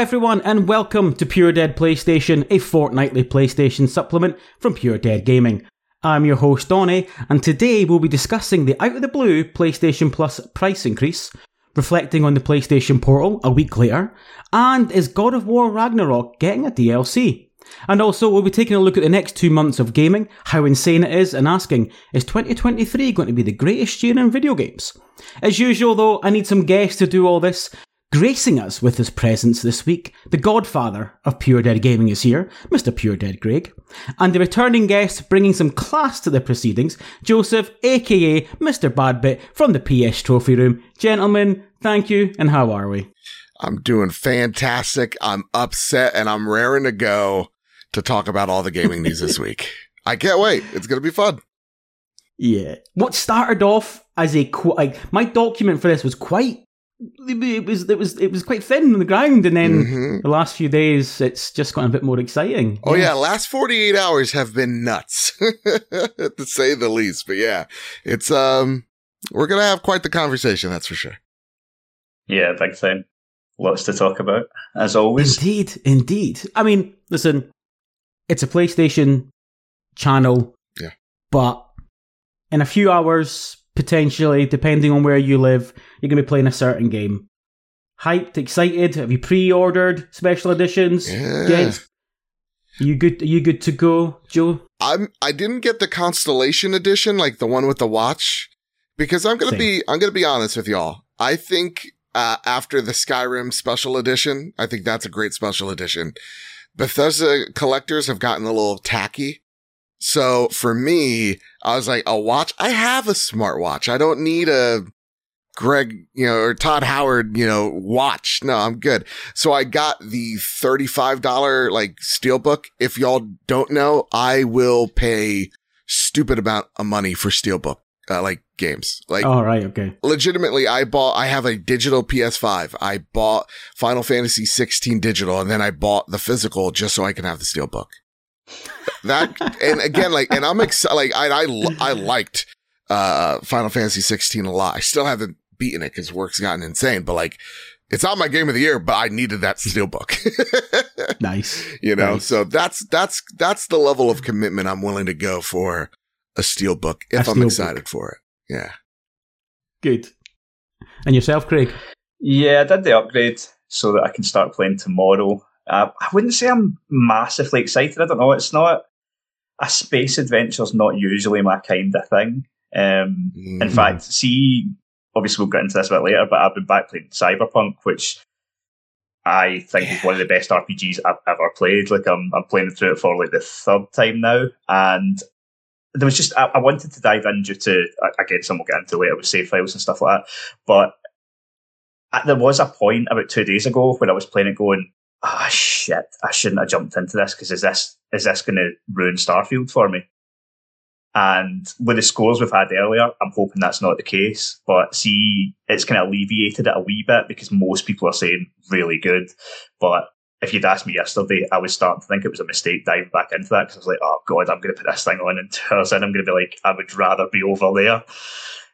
everyone, and welcome to Pure Dead PlayStation, a fortnightly PlayStation supplement from Pure Dead Gaming. I'm your host, Dony, and today we'll be discussing the out of the blue PlayStation Plus price increase, reflecting on the PlayStation Portal a week later, and is God of War Ragnarok getting a DLC? And also, we'll be taking a look at the next two months of gaming, how insane it is, and asking, is 2023 going to be the greatest year in video games? As usual, though, I need some guests to do all this, Gracing us with his presence this week, the godfather of Pure Dead Gaming is here, Mr. Pure Dead Craig. And the returning guest bringing some class to the proceedings, Joseph, aka Mr. BadBit from the PS Trophy Room. Gentlemen, thank you, and how are we? I'm doing fantastic. I'm upset and I'm raring to go to talk about all the gaming news this week. I can't wait. It's going to be fun. Yeah. What started off as a, like, my document for this was quite it was it was it was quite thin on the ground, and then mm-hmm. the last few days it's just gotten a bit more exciting. Oh yeah, yeah last forty eight hours have been nuts to say the least. But yeah, it's um we're gonna have quite the conversation, that's for sure. Yeah, big thing. Lots to talk about, as always. Indeed, indeed. I mean, listen, it's a PlayStation channel. Yeah. But in a few hours, potentially, depending on where you live, you're going to be playing a certain game. Hyped, excited? Have you pre-ordered special editions? Yeah. Get, you good? Are you good to go, Joe? I'm. I didn't get the Constellation edition, like the one with the watch, because I'm gonna Same. be. I'm gonna be honest with y'all. I think uh, after the Skyrim special edition, I think that's a great special edition. Bethesda collectors have gotten a little tacky so for me, I was like, a watch. I have a smartwatch. I don't need a Greg, you know, or Todd Howard, you know, watch. No, I'm good. So I got the $35 like steelbook. If y'all don't know, I will pay stupid amount of money for steelbook. Uh, like games. Like, all oh, right, okay. Legitimately, I bought. I have a digital PS5. I bought Final Fantasy 16 digital, and then I bought the physical just so I can have the steelbook that and again like and i'm excited like I, I i liked uh final fantasy 16 a lot. I still haven't beaten it because work's gotten insane but like it's not my game of the year but i needed that steelbook. Nice. You know nice. so that's that's that's the level of commitment i'm willing to go for a steelbook if I'm excited for it. Yeah. Good. And yourself craig? Yeah i did the upgrade so that i can start playing tomorrow uh, I wouldn't say I'm massively excited. I don't know. It's not a space adventure is not usually my kind of thing. Um, mm. In fact, see, obviously we'll get into this a bit later, but I've been back playing Cyberpunk, which I think yeah. is one of the best RPGs I've ever played. Like I'm, I'm playing through it for like the third time now, and there was just I, I wanted to dive in due to again, some we'll get into later with save files and stuff like that, but there was a point about two days ago when I was playing it going, ah, oh, shit, I shouldn't have jumped into this because is this is this going to ruin Starfield for me? And with the scores we've had earlier, I'm hoping that's not the case. But see, it's kind of alleviated it a wee bit because most people are saying really good. But if you'd asked me yesterday, I was starting to think it was a mistake diving back into that because I was like, oh god, I'm going to put this thing on, and hours in, I'm going to be like, I would rather be over there.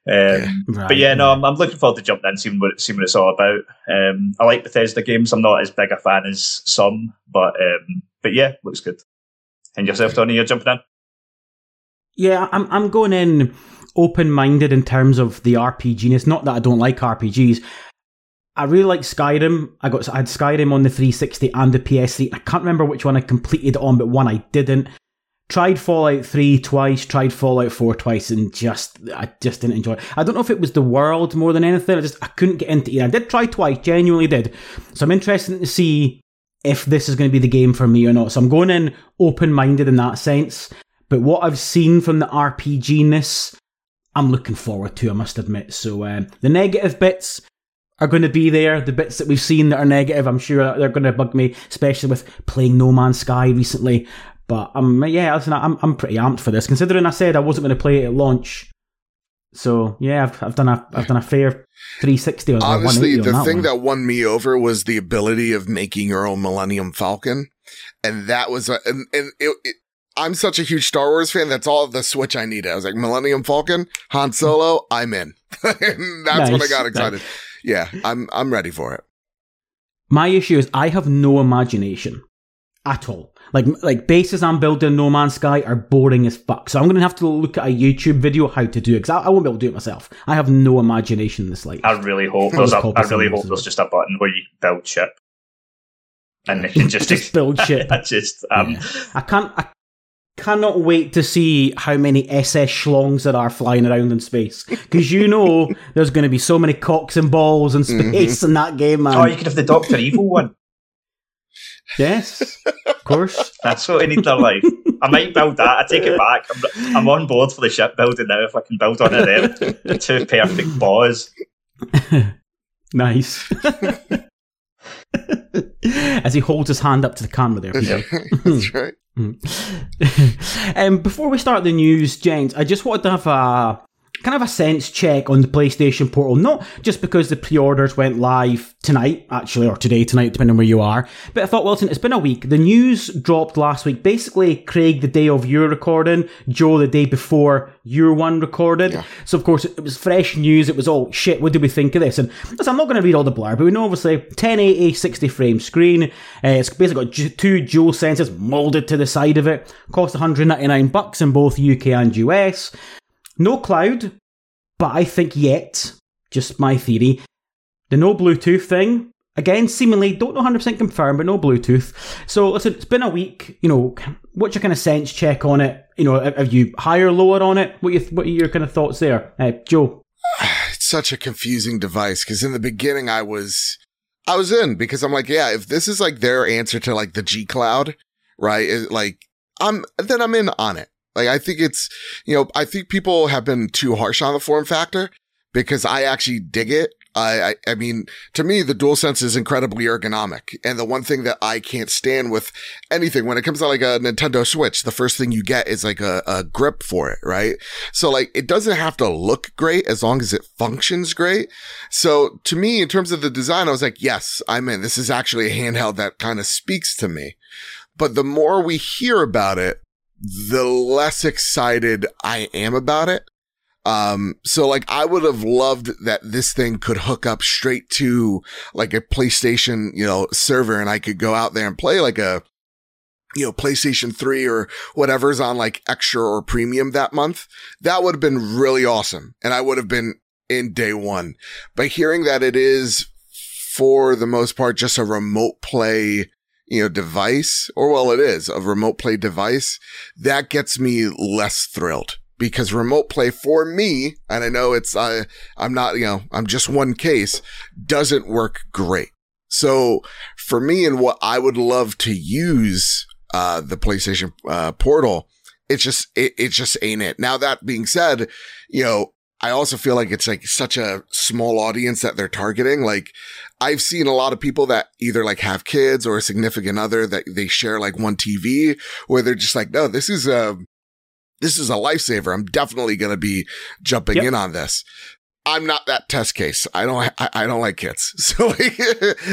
Um, yeah, right, but yeah, no, I'm, I'm, looking forward to jumping in, seeing what, seeing what it's all about. Um, I like Bethesda games. I'm not as big a fan as some, but um, but yeah, looks good. And yourself, Dony, you're jumping in. Yeah, I'm I'm going in open minded in terms of the RPG. It's not that I don't like RPGs. I really like Skyrim. I got I had Skyrim on the 360 and the PS3. I can't remember which one I completed on, but one I didn't. Tried Fallout 3 twice, tried Fallout 4 twice, and just, I just didn't enjoy it. I don't know if it was the world more than anything. I just, I couldn't get into it. I did try twice, genuinely did. So I'm interested to see if this is going to be the game for me or not. So I'm going in open minded in that sense. But what I've seen from the RPG-ness, I'm looking forward to, I must admit. So um, the negative bits are going to be there. The bits that we've seen that are negative, I'm sure they're going to bug me, especially with playing No Man's Sky recently. But um, yeah, listen, I'm I'm pretty amped for this, considering I said I wasn't going to play it at launch. So yeah, I've I've done a I've done a fair 360 on Honestly, the that thing one. that won me over was the ability of making your own Millennium Falcon, and that was a, and, and it, it, I'm such a huge Star Wars fan. That's all the switch I needed. I was like Millennium Falcon, Han Solo, I'm in. that's nice, when I got excited. Nice. Yeah, I'm I'm ready for it. My issue is I have no imagination at all. Like like bases I'm building No Man's Sky are boring as fuck. So I'm gonna have to look at a YouTube video how to do it because I, I, won't be able to do it myself. I have no imagination in this light. I really hope there's a, I really hope there's just a button where you build ship. And they can just, just build ship. I just um yeah. I can't I cannot wait to see how many SS schlongs there are flying around in space. Because you know there's going to be so many cocks and balls in mm-hmm. space mm-hmm. in that game, man. Oh, you could have the Doctor Evil one. Yes, of course. That's what I need their life. I might build that. I take it back. I'm, I'm on board for the shipbuilding now. If I can build one of them, two perfect boys. nice. As he holds his hand up to the camera there. That's right. um, before we start the news, James, I just wanted to have a kind of a sense check on the PlayStation Portal, not just because the pre-orders went live tonight, actually, or today, tonight, depending on where you are. But I thought, Wilson, it's been a week. The news dropped last week. Basically, Craig, the day of your recording, Joe, the day before your one recorded. Yeah. So, of course, it was fresh news. It was all shit. What do we think of this? And listen, I'm not going to read all the blur, but we know obviously 1080, 60 frame screen. Uh, it's basically got two DualSenses molded to the side of it. Cost 199 bucks in both UK and US. No cloud, but I think yet, just my theory, the no Bluetooth thing, again, seemingly don't know 100% confirmed, but no Bluetooth. So listen, it's been a week, you know, what's your kind of sense check on it? You know, have you higher, lower on it? What, you, what are your kind of thoughts there? Uh, Joe? It's such a confusing device because in the beginning I was, I was in because I'm like, yeah, if this is like their answer to like the G Cloud, right? It, like, I'm, then I'm in on it. Like, I think it's, you know, I think people have been too harsh on the form factor because I actually dig it. I, I, I mean, to me, the DualSense is incredibly ergonomic. And the one thing that I can't stand with anything when it comes to like a Nintendo Switch, the first thing you get is like a, a grip for it, right? So like it doesn't have to look great as long as it functions great. So to me, in terms of the design, I was like, yes, I'm in. This is actually a handheld that kind of speaks to me. But the more we hear about it, the less excited I am about it. Um, so like I would have loved that this thing could hook up straight to like a PlayStation, you know, server and I could go out there and play like a, you know, PlayStation 3 or whatever's on like extra or premium that month. That would have been really awesome. And I would have been in day one. But hearing that it is for the most part just a remote play you know, device, or well, it is a remote play device, that gets me less thrilled because remote play for me, and I know it's, uh, I'm not, you know, I'm just one case, doesn't work great. So for me and what I would love to use, uh, the PlayStation, uh, portal, it's just, it, it just ain't it. Now that being said, you know, I also feel like it's like such a small audience that they're targeting. Like I've seen a lot of people that either like have kids or a significant other that they share like one TV where they're just like, no, this is a, this is a lifesaver. I'm definitely going to be jumping yep. in on this. I'm not that test case. I don't, I, I don't like kids. So like,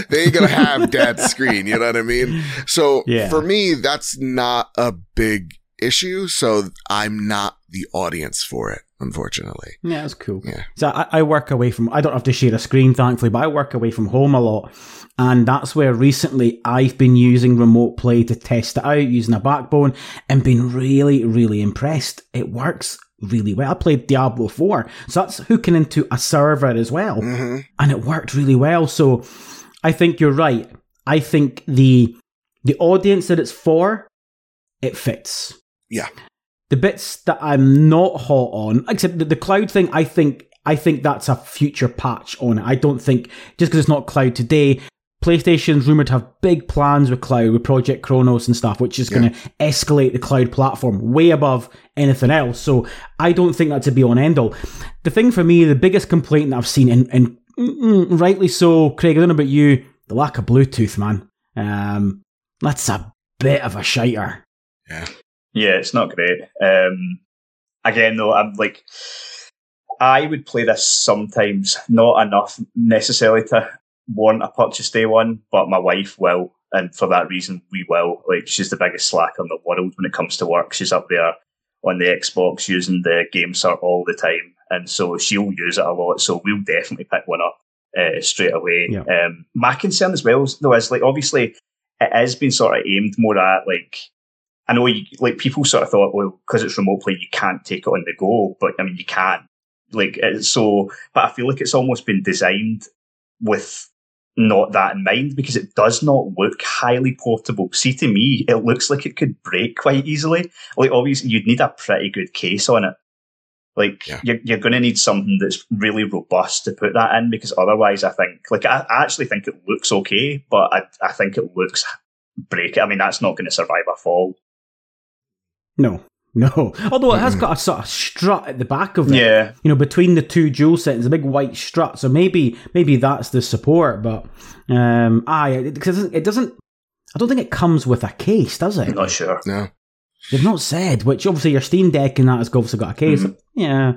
they ain't going to have dad's screen. You know what I mean? So yeah. for me, that's not a big issue. So I'm not the audience for it unfortunately. Yeah, that's cool. Yeah. So I, I, work away from, I don't have to share a screen, thankfully, but I work away from home a lot. And that's where recently I've been using remote play to test it out using a backbone and been really, really impressed. It works really well. I played Diablo 4, so that's hooking into a server as well. Mm-hmm. And it worked really well. So I think you're right. I think the, the audience that it's for, it fits. Yeah. The bits that I'm not hot on, except the, the cloud thing, I think I think that's a future patch on it. I don't think just because it's not cloud today, PlayStation's rumored to have big plans with cloud, with Project Kronos and stuff, which is yeah. going to escalate the cloud platform way above anything else. So I don't think that's a be on end all. The thing for me, the biggest complaint that I've seen, and, and mm, rightly so, Craig, I don't know about you, the lack of Bluetooth, man. Um, that's a bit of a shiter. Yeah. Yeah, it's not great. Um, again, though, I'm like, I would play this sometimes, not enough necessarily to want a purchase day one, but my wife will. And for that reason, we will. Like, she's the biggest slacker in the world when it comes to work. She's up there on the Xbox using the GameSir all the time. And so she'll use it a lot. So we'll definitely pick one up. uh, straight away. Yeah. Um, my concern as well, though, is like obviously it has been sort of aimed more at like I know you, like people sort of thought, well, because it's remote play, you can't take it on the go, but I mean, you can. Like so, but I feel like it's almost been designed with not that in mind because it does not look highly portable. See, to me, it looks like it could break quite easily. Like, obviously, you'd need a pretty good case on it. Like, yeah. you're, you're going to need something that's really robust to put that in because otherwise, I think, like, I, I actually think it looks okay, but I, I think it looks break. I mean, that's not going to survive a fall. No, no. Although it has got a sort of strut at the back of it. Yeah. You know, between the two dual settings, a big white strut. So maybe maybe that's the support. But um, I because it doesn't. I don't think it comes with a case, does it? I'm not sure. No. They've not said. Which obviously your Steam Deck and that has obviously got a case. Mm-hmm. Yeah.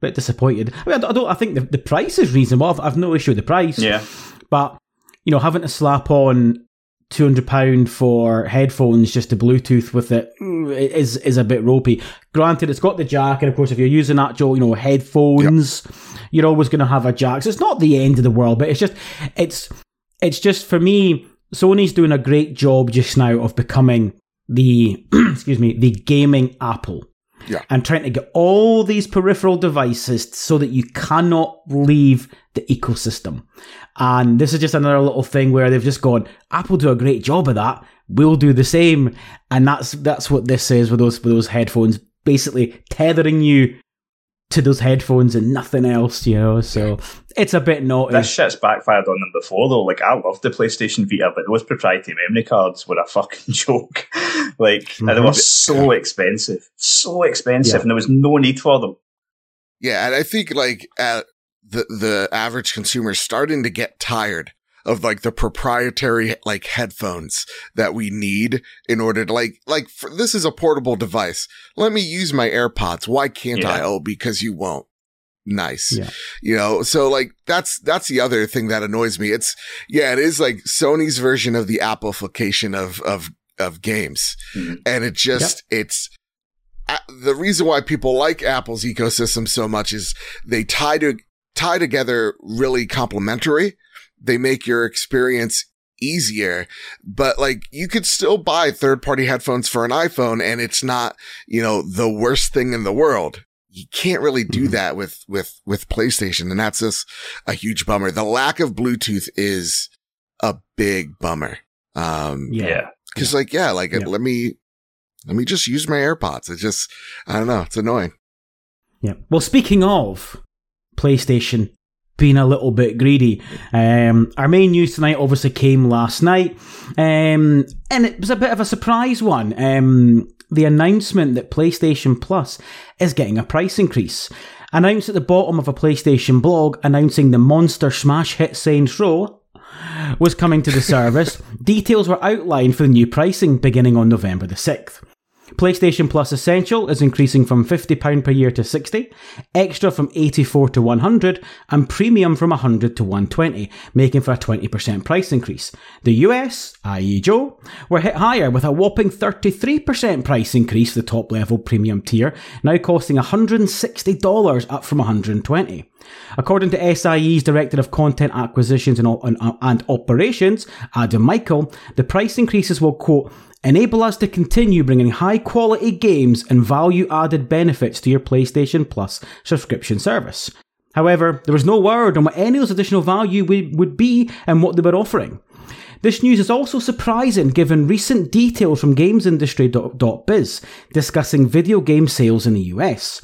Bit disappointed. I mean, I don't. I think the, the price is reasonable. I've, I've no issue with the price. Yeah. But you know, having to slap on two hundred pound for headphones just to Bluetooth with it mm, is is a bit ropey. Granted, it's got the jack, and of course, if you're using actual you know headphones, yep. you're always going to have a jack. So it's not the end of the world, but it's just it's it's just for me. Sony's doing a great job just now of becoming the excuse me the gaming Apple. Yeah. And trying to get all these peripheral devices so that you cannot leave the ecosystem. And this is just another little thing where they've just gone, Apple do a great job of that. We'll do the same. And that's, that's what this is with those, with those headphones, basically tethering you to those headphones and nothing else, you know. So it's a bit naughty. This shit's backfired on them before, though. Like I love the PlayStation Vita, but those proprietary memory cards were a fucking joke. like mm-hmm. they were so expensive, so expensive, yeah. and there was no need for them. Yeah, and I think like uh, the the average consumer is starting to get tired of like the proprietary like headphones that we need in order to like like for, this is a portable device. Let me use my AirPods. Why can't yeah. I? Oh, because you won't. Nice. Yeah. You know, so like that's that's the other thing that annoys me. It's yeah, it is like Sony's version of the application of of of games. Mm-hmm. And it just yep. it's uh, the reason why people like Apple's ecosystem so much is they tie to tie together really complementary they make your experience easier, but like you could still buy third party headphones for an iPhone and it's not, you know, the worst thing in the world. You can't really do mm-hmm. that with, with, with PlayStation. And that's just a huge bummer. The lack of Bluetooth is a big bummer. Um, yeah. Cause like, yeah, like yeah. let me, let me just use my AirPods. It just, I don't know. It's annoying. Yeah. Well, speaking of PlayStation being a little bit greedy. Um, our main news tonight obviously came last night, um, and it was a bit of a surprise one. Um, the announcement that PlayStation Plus is getting a price increase. Announced at the bottom of a PlayStation blog announcing the monster smash hit Saints Row was coming to the service. Details were outlined for the new pricing beginning on November the 6th. PlayStation Plus Essential is increasing from £50 per year to 60, Extra from 84 to 100, and Premium from 100 to 120, making for a 20% price increase. The US, i.e. Joe, were hit higher with a whopping 33% price increase the top level premium tier, now costing $160 up from 120. According to SIE's Director of Content Acquisitions and, and, uh, and Operations, Adam Michel, the price increases will quote enable us to continue bringing high quality games and value added benefits to your PlayStation Plus subscription service. However, there was no word on what any of those additional value would be and what they were offering. This news is also surprising given recent details from GamesIndustry.biz discussing video game sales in the US.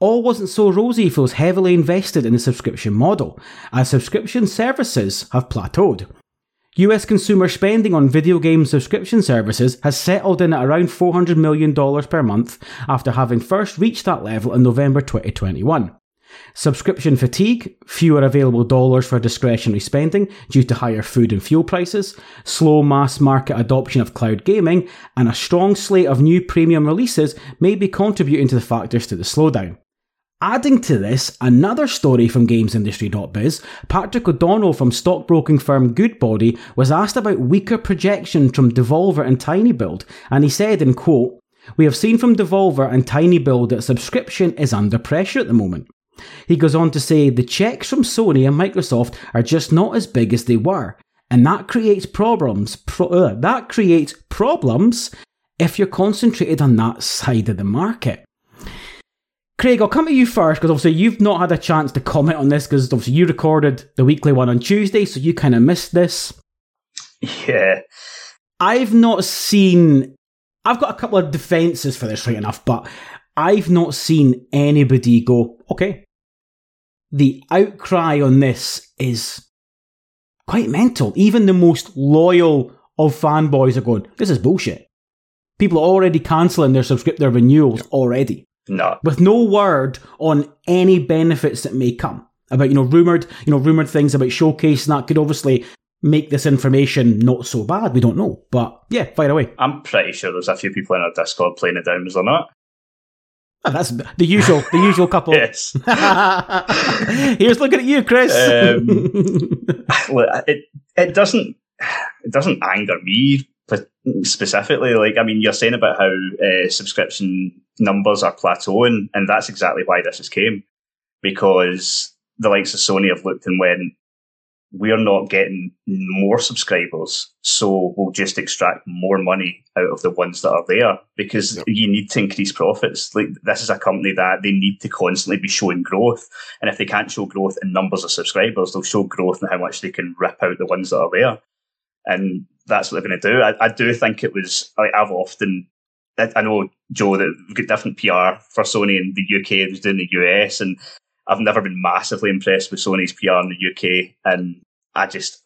All wasn't so rosy for those heavily invested in the subscription model, as subscription services have plateaued. US consumer spending on video game subscription services has settled in at around $400 million per month after having first reached that level in November 2021. Subscription fatigue, fewer available dollars for discretionary spending due to higher food and fuel prices, slow mass market adoption of cloud gaming, and a strong slate of new premium releases may be contributing to the factors to the slowdown. Adding to this, another story from GamesIndustry.biz, Patrick O'Donnell from stockbroking firm Goodbody was asked about weaker projection from Devolver and tinyBuild, and he said in quote, We have seen from Devolver and tinyBuild that subscription is under pressure at the moment. He goes on to say the checks from Sony and Microsoft are just not as big as they were, and that creates problems. Pro- uh, that creates problems if you're concentrated on that side of the market. Craig, I'll come to you first because obviously you've not had a chance to comment on this because obviously you recorded the weekly one on Tuesday, so you kind of missed this. Yeah. I've not seen. I've got a couple of defences for this, right enough, but I've not seen anybody go, okay. The outcry on this is quite mental. Even the most loyal of fanboys are going, this is bullshit. People are already cancelling their subscription their renewals already. No. With no word on any benefits that may come. About, you know, rumoured, you know, rumoured things about showcase and that could obviously make this information not so bad. We don't know. But yeah, fire away. I'm pretty sure there's a few people in our Discord playing it down, is there not? Oh, that's the usual, the usual couple. yes. Here's looking at you, Chris. Um, it it doesn't it doesn't anger me specifically. Like, I mean, you're saying about how uh, subscription numbers are plateauing, and that's exactly why this has came because the likes of Sony have looked and went, we're not getting more subscribers, so we'll just extract more money out of the ones that are there because yep. you need to increase profits. Like this is a company that they need to constantly be showing growth, and if they can't show growth in numbers of subscribers, they'll show growth in how much they can rip out the ones that are there, and that's what they're going to do. I, I, do think it was. I've often. I, I know Joe that we've got different PR for Sony in the UK and in the US, and I've never been massively impressed with Sony's PR in the UK, and I just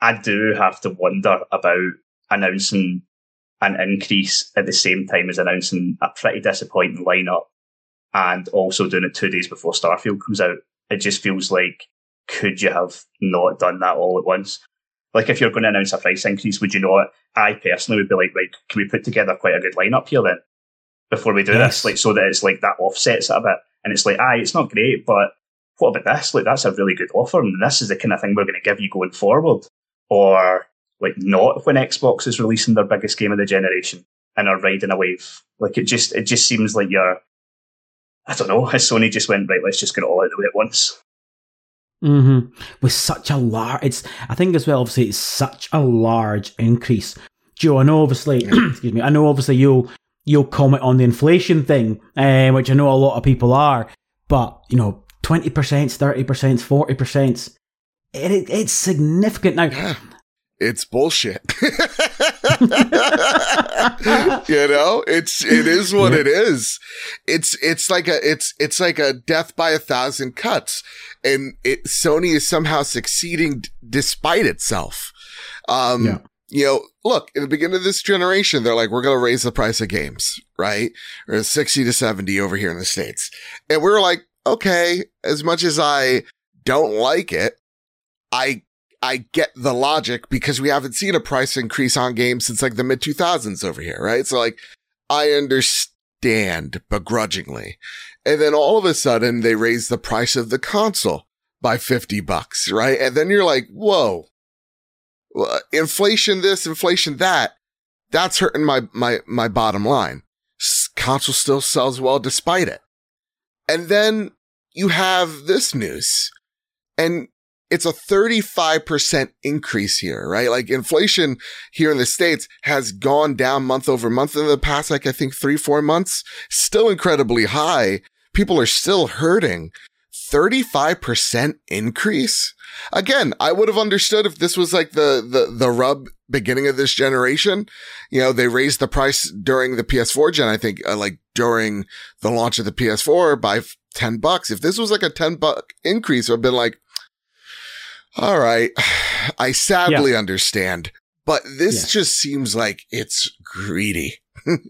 I do have to wonder about announcing an increase at the same time as announcing a pretty disappointing lineup, and also doing it two days before Starfield comes out. It just feels like could you have not done that all at once? Like if you're going to announce a price increase, would you not? I personally would be like, right, can we put together quite a good lineup here then before we do yes. this, like so that it's like that offsets it a bit. And it's like, aye, it's not great, but what about this? Like, that's a really good offer. And this is the kind of thing we're going to give you going forward. Or, like, not when Xbox is releasing their biggest game of the generation and are riding a wave. Like, it just, it just seems like you're, I don't know, Sony just went, right, let's just get it all out of the way at once. Mm-hmm. With such a large, it's, I think as well, obviously, it's such a large increase. Joe, I know obviously, excuse me, I know obviously you'll, you'll comment on the inflation thing, uh, which I know a lot of people are, but, you know, 20%, 30%, 40%, it, it, it's significant. Now, yeah, it's bullshit. you know, it's, it is what yeah. it is. It's, it's like a, it's, it's like a death by a thousand cuts. And it, Sony is somehow succeeding d- despite itself. Um, yeah you know, look, in the beginning of this generation, they're like, we're going to raise the price of games, right? Or 60 to 70 over here in the States. And we are like, okay, as much as I don't like it, I, I get the logic because we haven't seen a price increase on games since like the mid 2000s over here, right? So like, I understand begrudgingly. And then all of a sudden they raise the price of the console by 50 bucks, right? And then you're like, whoa, uh, inflation this, inflation that, that's hurting my, my, my bottom line. Console still sells well despite it. And then you have this news and it's a 35% increase here, right? Like inflation here in the States has gone down month over month in the past, like I think three, four months, still incredibly high. People are still hurting. 35% increase? Again, I would have understood if this was like the, the, the rub beginning of this generation. You know, they raised the price during the PS4 gen, I think, uh, like during the launch of the PS4 by 10 bucks. If this was like a 10 buck increase, I've been like, all right, I sadly yeah. understand, but this yeah. just seems like it's greedy. it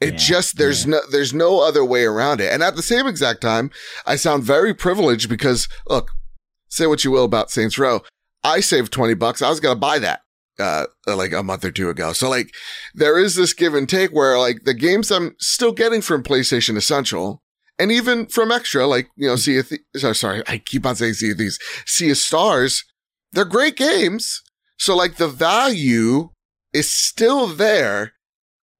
yeah, just there's no there's no other way around it. And at the same exact time, I sound very privileged because look, say what you will about Saints Row, I saved 20 bucks. I was going to buy that uh like a month or two ago. So like there is this give and take where like the games I'm still getting from PlayStation Essential and even from Extra like, you know, see, of Th- sorry, I keep on saying Thieves, Sea of Stars, they're great games. So like the value is still there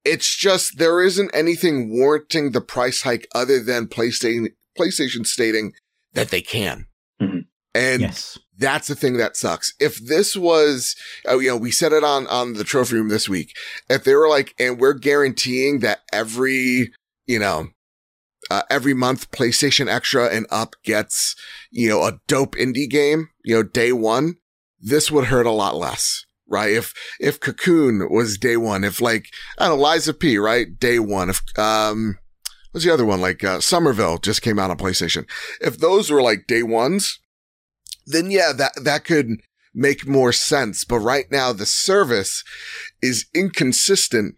it's just there isn't anything warranting the price hike other than PlayStation PlayStation stating that they can. Mm-hmm. And yes. that's the thing that sucks. If this was, oh, you know, we said it on, on the trophy room this week. If they were like, and we're guaranteeing that every, you know, uh, every month PlayStation Extra and up gets, you know, a dope indie game, you know, day one, this would hurt a lot less right? If, if Cocoon was day one, if like, I don't know, of P, right? Day one. If, um, what's the other one? Like, uh, Somerville just came out on PlayStation. If those were like day ones, then yeah, that, that could make more sense. But right now the service is inconsistent,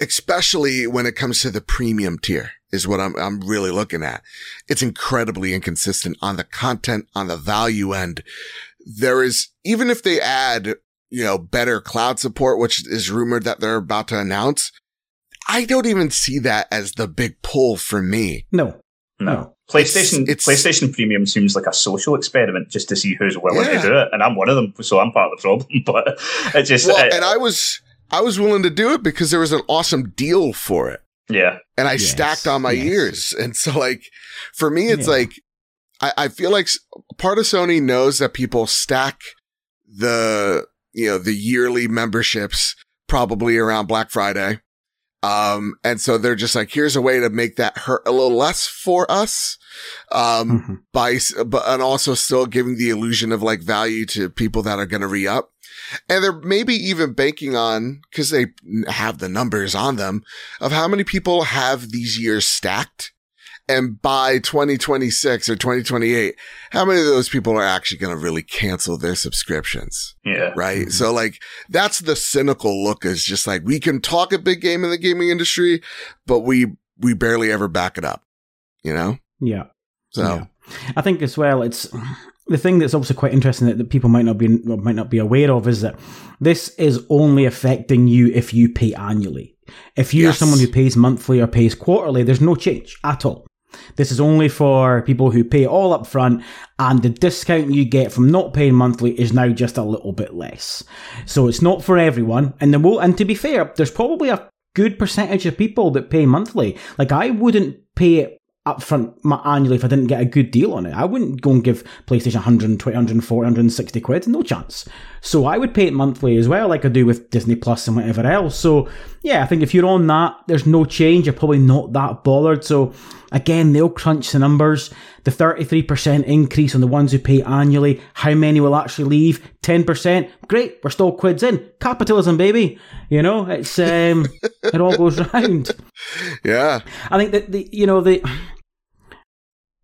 especially when it comes to the premium tier is what I'm, I'm really looking at. It's incredibly inconsistent on the content, on the value end. There is, even if they add you know, better cloud support, which is rumored that they're about to announce. I don't even see that as the big pull for me. No. No. PlayStation it's, it's, PlayStation Premium seems like a social experiment just to see who's willing yeah. to do it, and I'm one of them, so I'm part of the problem. But it just well, it, and I was I was willing to do it because there was an awesome deal for it. Yeah, and I yes. stacked on my yes. ears, and so like for me, it's yeah. like I, I feel like part of Sony knows that people stack the you know, the yearly memberships probably around Black Friday. Um, and so they're just like, here's a way to make that hurt a little less for us. Um, mm-hmm. by, but, and also still giving the illusion of like value to people that are going to re up. And they're maybe even banking on, cause they have the numbers on them of how many people have these years stacked and by 2026 or 2028, how many of those people are actually going to really cancel their subscriptions? Yeah. Right. Mm-hmm. So like that's the cynical look is just like we can talk a big game in the gaming industry, but we, we barely ever back it up, you know? Yeah. So yeah. I think as well, it's the thing that's also quite interesting that, that people might not be might not be aware of is that this is only affecting you if you pay annually. If you're yes. someone who pays monthly or pays quarterly, there's no change at all. This is only for people who pay all up front, and the discount you get from not paying monthly is now just a little bit less. So it's not for everyone. And the and to be fair, there's probably a good percentage of people that pay monthly. Like I wouldn't pay it upfront annually if I didn't get a good deal on it. I wouldn't go and give PlayStation 120, 140, 160 quid. No chance. So I would pay it monthly as well, like I do with Disney Plus and whatever else. So yeah, I think if you're on that, there's no change. You're probably not that bothered. So again, they'll crunch the numbers. The 33% increase on the ones who pay annually. How many will actually leave? 10%. Great. We're still quids in. Capitalism, baby. You know, it's, um, it all goes round. Yeah. I think that the, you know, the,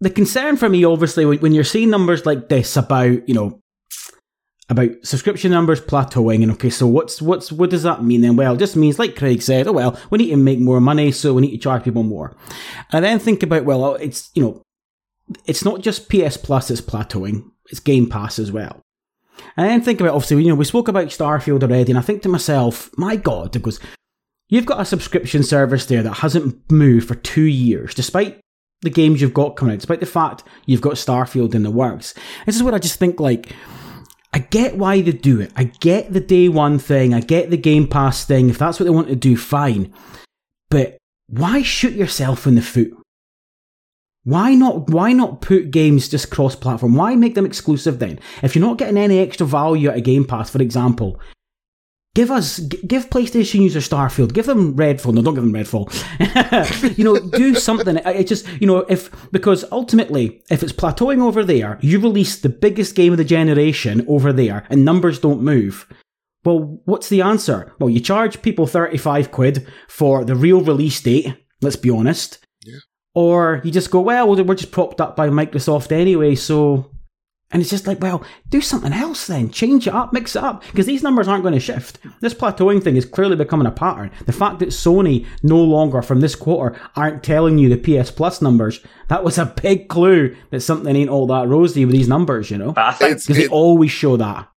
the concern for me, obviously, when you're seeing numbers like this about, you know, about subscription numbers plateauing and okay so what's what's what does that mean then? Well it just means like craig said oh well we need to make more money so we need to charge people more. And then think about well oh, it's you know it's not just ps plus that's plateauing it's game pass as well. And then think about obviously you know we spoke about starfield already and i think to myself my god goes you've got a subscription service there that hasn't moved for two years despite the games you've got coming out despite the fact you've got starfield in the works. This is what i just think like I get why they do it. I get the day one thing. I get the Game Pass thing. If that's what they want to do, fine. But why shoot yourself in the foot? Why not? Why not put games just cross-platform? Why make them exclusive then? If you're not getting any extra value at a Game Pass, for example, Give us, give PlayStation users Starfield. Give them Redfall. No, don't give them Redfall. you know, do something. It just, you know, if because ultimately, if it's plateauing over there, you release the biggest game of the generation over there, and numbers don't move. Well, what's the answer? Well, you charge people thirty-five quid for the real release date. Let's be honest. Yeah. Or you just go, well, we're just propped up by Microsoft anyway, so and it's just like, well, do something else then. Change it up, mix it up. Because these numbers aren't going to shift. This plateauing thing is clearly becoming a pattern. The fact that Sony no longer from this quarter aren't telling you the PS Plus numbers, that was a big clue that something ain't all that rosy with these numbers, you know? Because they always show that.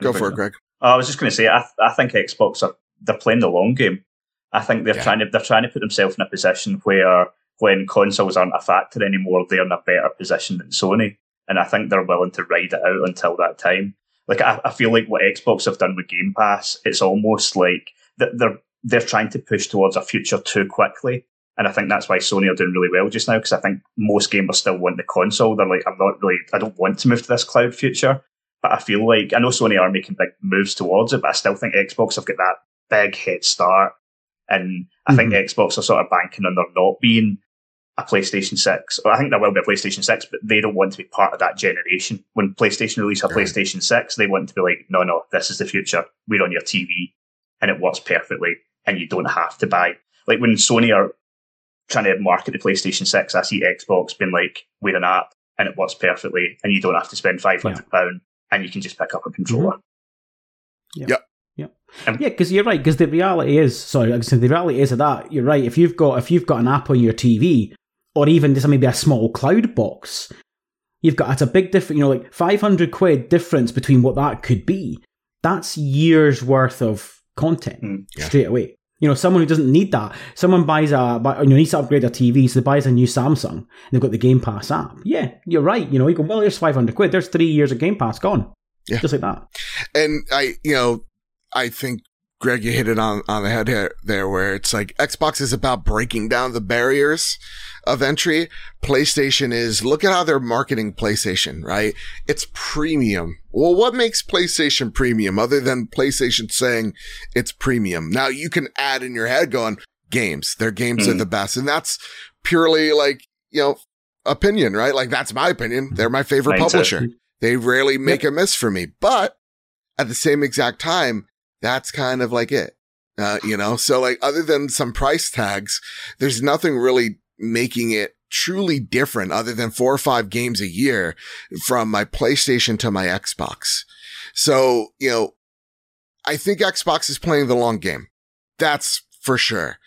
Go for it, Craig. Oh, I was just going to say, I, I think Xbox are they're playing the long game. I think they're yeah. trying to they're trying to put themselves in a position where when consoles aren't a factor anymore, they're in a better position than Sony and I think they're willing to ride it out until that time. Like I, I feel like what Xbox have done with Game Pass, it's almost like they're they're trying to push towards a future too quickly, And I think that's why Sony are doing really well just now because I think most gamers still want the console. They're like, I'm not really, I don't want to move to this cloud future. But I feel like, I know Sony are making big moves towards it, but I still think Xbox have got that big head start. And I mm-hmm. think Xbox are sort of banking on there not being a PlayStation 6. Or I think there will be a PlayStation 6, but they don't want to be part of that generation. When PlayStation release a right. PlayStation 6, they want to be like, no, no, this is the future. We're on your TV and it works perfectly and you don't have to buy. Like when Sony are trying to market the PlayStation 6, I see Xbox being like, we're an app and it works perfectly and you don't have to spend £500 yeah. and you can just pick up a controller. Mm-hmm. Yeah. Yep. Yeah, um, yeah, because you're right. Because the reality is, sorry, like I said, the reality is that. You're right. If you've got if you've got an app on your TV, or even just maybe a small cloud box, you've got it's a big difference. You know, like five hundred quid difference between what that could be. That's years worth of content mm, yeah. straight away. You know, someone who doesn't need that, someone buys a, you know, needs to upgrade their TV, so they buys a new Samsung, and they've got the Game Pass app. Yeah, you're right. You know, you go, well, there's 500 quid. There's three years of Game Pass gone. Yeah. Just like that. And I, you know, I think Craig, you hit it on, on the head here, there, where it's like Xbox is about breaking down the barriers of entry. PlayStation is, look at how they're marketing PlayStation, right? It's premium. Well, what makes PlayStation premium other than PlayStation saying it's premium? Now you can add in your head going, games, their games mm. are the best. And that's purely like, you know, opinion, right? Like that's my opinion. They're my favorite publisher. They rarely make yep. a miss for me, but at the same exact time, that's kind of like it. Uh, you know, so like other than some price tags, there's nothing really making it truly different other than four or five games a year from my PlayStation to my Xbox. So, you know, I think Xbox is playing the long game. That's for sure.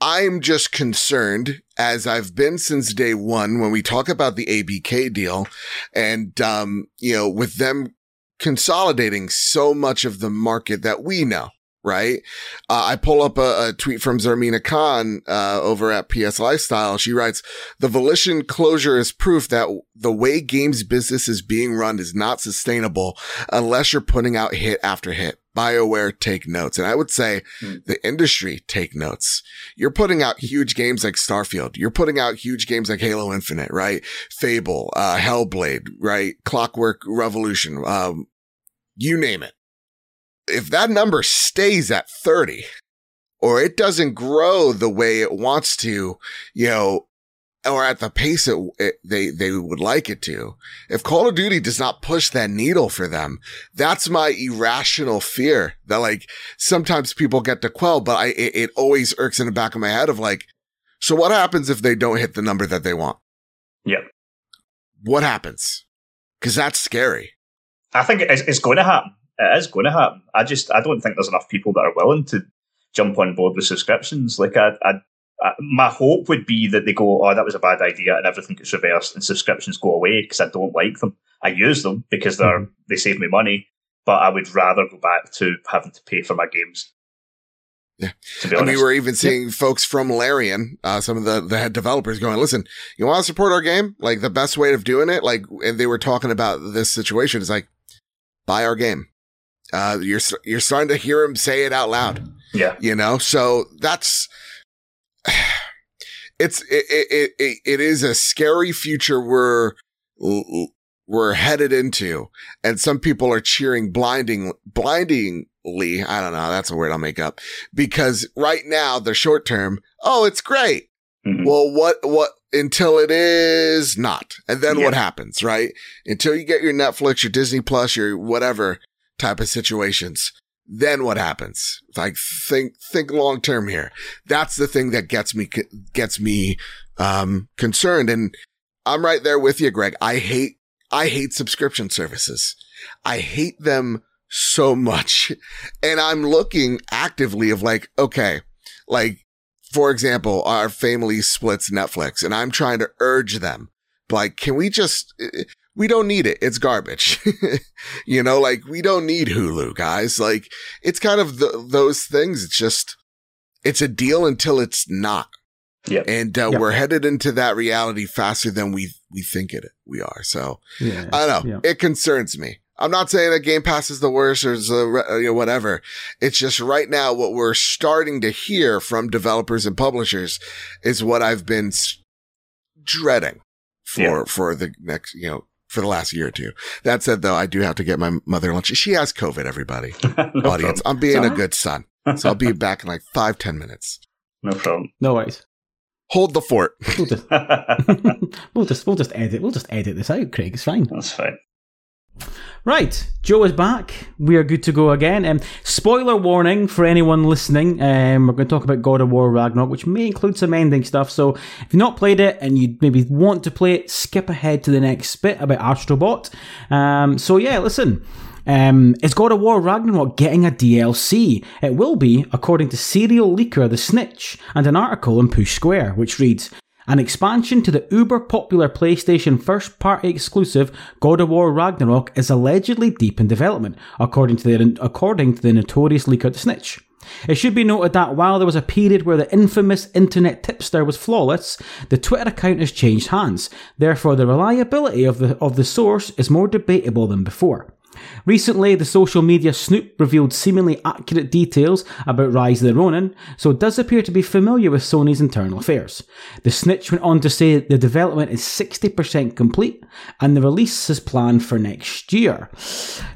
I'm just concerned, as I've been since day one, when we talk about the ABK deal and, um, you know, with them consolidating so much of the market that we know. Right. Uh, I pull up a, a, tweet from Zarmeena Khan, uh, over at PS Lifestyle. She writes, the Volition closure is proof that the way games business is being run is not sustainable unless you're putting out hit after hit. BioWare take notes. And I would say mm. the industry take notes. You're putting out huge games like Starfield. You're putting out huge games like Halo Infinite, right? Fable, uh, Hellblade, right? Clockwork Revolution, um, you name it. If that number stays at 30 or it doesn't grow the way it wants to, you know, or at the pace it, it, they they would like it to. If Call of Duty does not push that needle for them, that's my irrational fear that like sometimes people get to quell, but I it, it always irks in the back of my head of like, so what happens if they don't hit the number that they want? Yeah. What happens? Because that's scary. I think it's, it's going to happen. It is going to happen. I just I don't think there's enough people that are willing to jump on board with subscriptions. Like I, I, I my hope would be that they go, oh, that was a bad idea, and everything gets reversed, and subscriptions go away because I don't like them. I use them because they're mm-hmm. they save me money, but I would rather go back to having to pay for my games. Yeah. And we were even seeing folks from Larian, uh, some of the, the head developers going, listen, you want to support our game? Like the best way of doing it, like, and they were talking about this situation is like, buy our game. Uh, you're, you're starting to hear him say it out loud. Yeah. You know, so that's, it's, it, it, it, it is a scary future we're, we're headed into. And some people are cheering blinding, blindingly. I don't know. That's a word I'll make up because right now the short term, oh, it's great. Mm-hmm. Well, what, what, until it is not. And then yeah. what happens, right? Until you get your Netflix, your Disney Plus, your whatever type of situations. Then what happens? Like think, think long term here. That's the thing that gets me, gets me, um, concerned. And I'm right there with you, Craig. I hate, I hate subscription services. I hate them so much. And I'm looking actively of like, okay, like for example, our family splits Netflix and I'm trying to urge them, like, can we just, we don't need it. It's garbage. you know, like we don't need Hulu guys. Like it's kind of the, those things. It's just, it's a deal until it's not. Yeah. And uh, yep. we're headed into that reality faster than we we think it we are. So yeah, I don't know. It concerns me. I'm not saying that Game Pass is the worst or the, you know, whatever. It's just right now what we're starting to hear from developers and publishers is what I've been dreading for yeah. for the next, you know, for the last year or two. That said, though, I do have to get my mother lunch. She has COVID. Everybody, no audience, problem. I'm being a good son, so I'll be back in like five ten minutes. No problem. No worries. Hold the fort. We'll just, we'll just, we'll just edit. We'll just edit this out, Craig. It's fine. That's fine. Right, Joe is back. We are good to go again. Um, spoiler warning for anyone listening. Um, we're going to talk about God of War Ragnarok, which may include some ending stuff. So if you've not played it and you maybe want to play it, skip ahead to the next bit about Astrobot. Um, so yeah, listen. Um, is God of War Ragnarok getting a DLC? It will be, according to serial leaker The Snitch and an article in Push Square, which reads, an expansion to the uber popular PlayStation first party exclusive God of War Ragnarok is allegedly deep in development, according to the, according to the notorious leaker The Snitch. It should be noted that while there was a period where the infamous internet tipster was flawless, the Twitter account has changed hands. Therefore, the reliability of the, of the source is more debatable than before. Recently, the social media Snoop revealed seemingly accurate details about Rise of the Ronin, so it does appear to be familiar with Sony's internal affairs. The snitch went on to say the development is 60% complete and the release is planned for next year.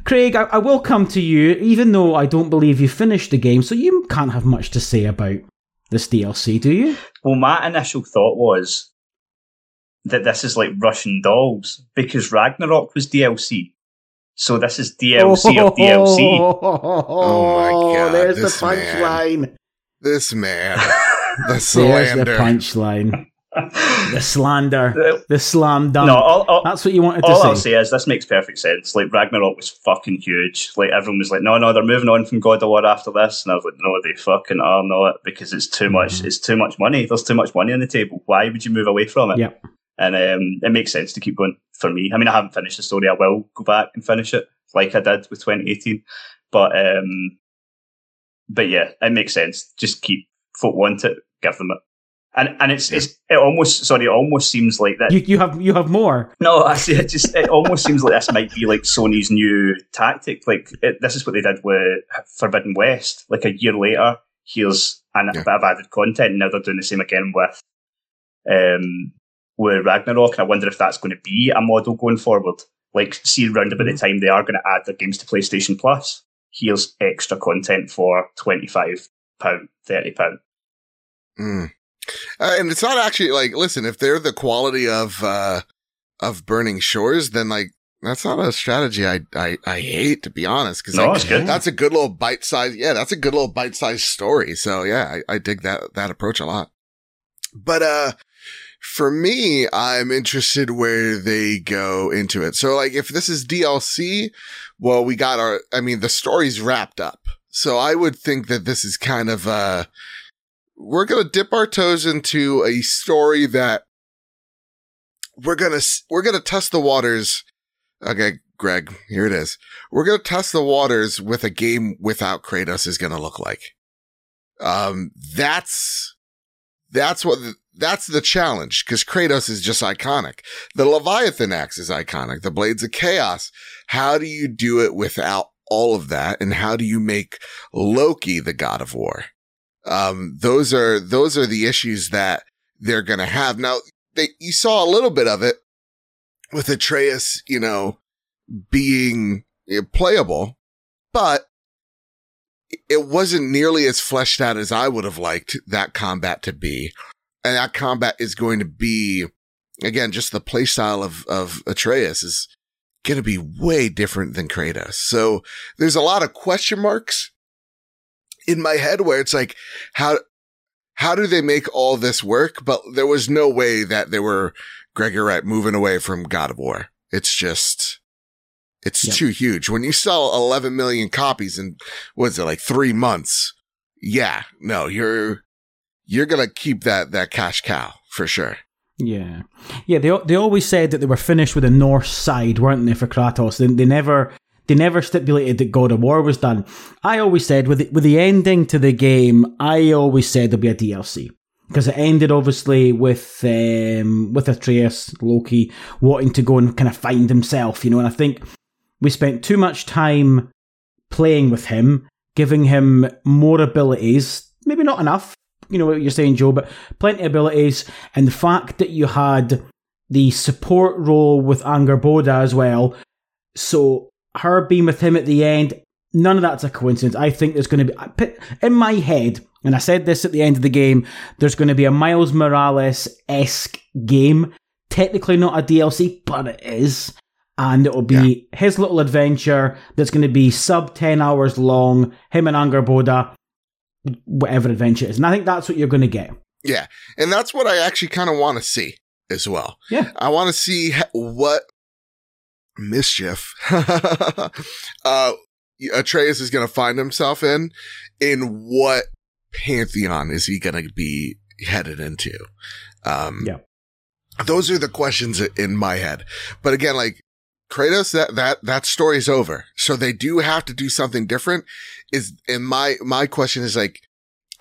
Craig, I, I will come to you, even though I don't believe you finished the game, so you can't have much to say about this DLC, do you? Well, my initial thought was that this is like Russian dolls because Ragnarok was DLC. So this is DLC oh, of DLC. Oh my god! There's the punchline. This man, the slander. There's the punchline. the slander, the slam dunk. No, all, all, that's what you wanted to say. All I'll say is this makes perfect sense. Like Ragnarok was fucking huge. Like everyone was like, no, no, they're moving on from God of War after this, and I was like, no, they fucking are not because it's too much. Mm-hmm. It's too much money. There's too much money on the table. Why would you move away from it? Yep. And um, it makes sense to keep going for me. I mean, I haven't finished the story. I will go back and finish it like I did with 2018. But um, but yeah, it makes sense. Just keep folk want it, give them it. And and it's it's it almost sorry, it almost seems like that. You, you have you have more. No, I see. It just it almost seems like this might be like Sony's new tactic. Like it, this is what they did with Forbidden West. Like a year later, here's an, yeah. a bit of added content. Now they're doing the same again with um with Ragnarok, and I wonder if that's going to be a model going forward. Like, see around about the mm-hmm. time they are going to add their games to PlayStation Plus, here's extra content for £25, £30. Mm. Uh, and it's not actually like, listen, if they're the quality of, uh, of Burning Shores, then like, that's not a strategy I, I, I hate to be honest. Cause no, like, that's a good little bite size. Yeah. That's a good little bite size story. So yeah, I, I dig that, that approach a lot. But, uh, for me, I'm interested where they go into it. So like if this is DLC, well, we got our, I mean, the story's wrapped up. So I would think that this is kind of, uh, we're going to dip our toes into a story that we're going to, we're going to test the waters. Okay, Greg, here it is. We're going to test the waters with a game without Kratos is going to look like. Um, that's, that's what the, that's the challenge because Kratos is just iconic. The Leviathan axe is iconic. The Blades of Chaos. How do you do it without all of that? And how do you make Loki the god of war? Um, those are, those are the issues that they're going to have. Now, they, you saw a little bit of it with Atreus, you know, being playable, but it wasn't nearly as fleshed out as I would have liked that combat to be and that combat is going to be again just the playstyle of of Atreus is going to be way different than Kratos. So there's a lot of question marks in my head where it's like how how do they make all this work? But there was no way that they were Gregor right moving away from God of War. It's just it's yep. too huge. When you sell 11 million copies in what's it like 3 months? Yeah, no, you're you're gonna keep that that cash cow for sure. Yeah, yeah. They they always said that they were finished with the north side, weren't they, for Kratos? They, they never they never stipulated that God of War was done. I always said with the, with the ending to the game, I always said there'll be a DLC because it ended obviously with um, with Atreus Loki wanting to go and kind of find himself, you know. And I think we spent too much time playing with him, giving him more abilities. Maybe not enough, you know what you're saying, Joe, but plenty of abilities. And the fact that you had the support role with Angrboda as well. So her being with him at the end, none of that's a coincidence. I think there's going to be, in my head, and I said this at the end of the game, there's going to be a Miles Morales esque game. Technically not a DLC, but it is. And it'll be yeah. his little adventure that's going to be sub 10 hours long, him and Angrboda, whatever adventure is. And I think that's what you're going to get. Yeah. And that's what I actually kind of want to see as well. Yeah. I want to see what mischief uh Atreus is going to find himself in in what pantheon is he going to be headed into? Um Yeah. Those are the questions in my head. But again, like Kratos, that, that, that story's over. So they do have to do something different is, and my, my question is like,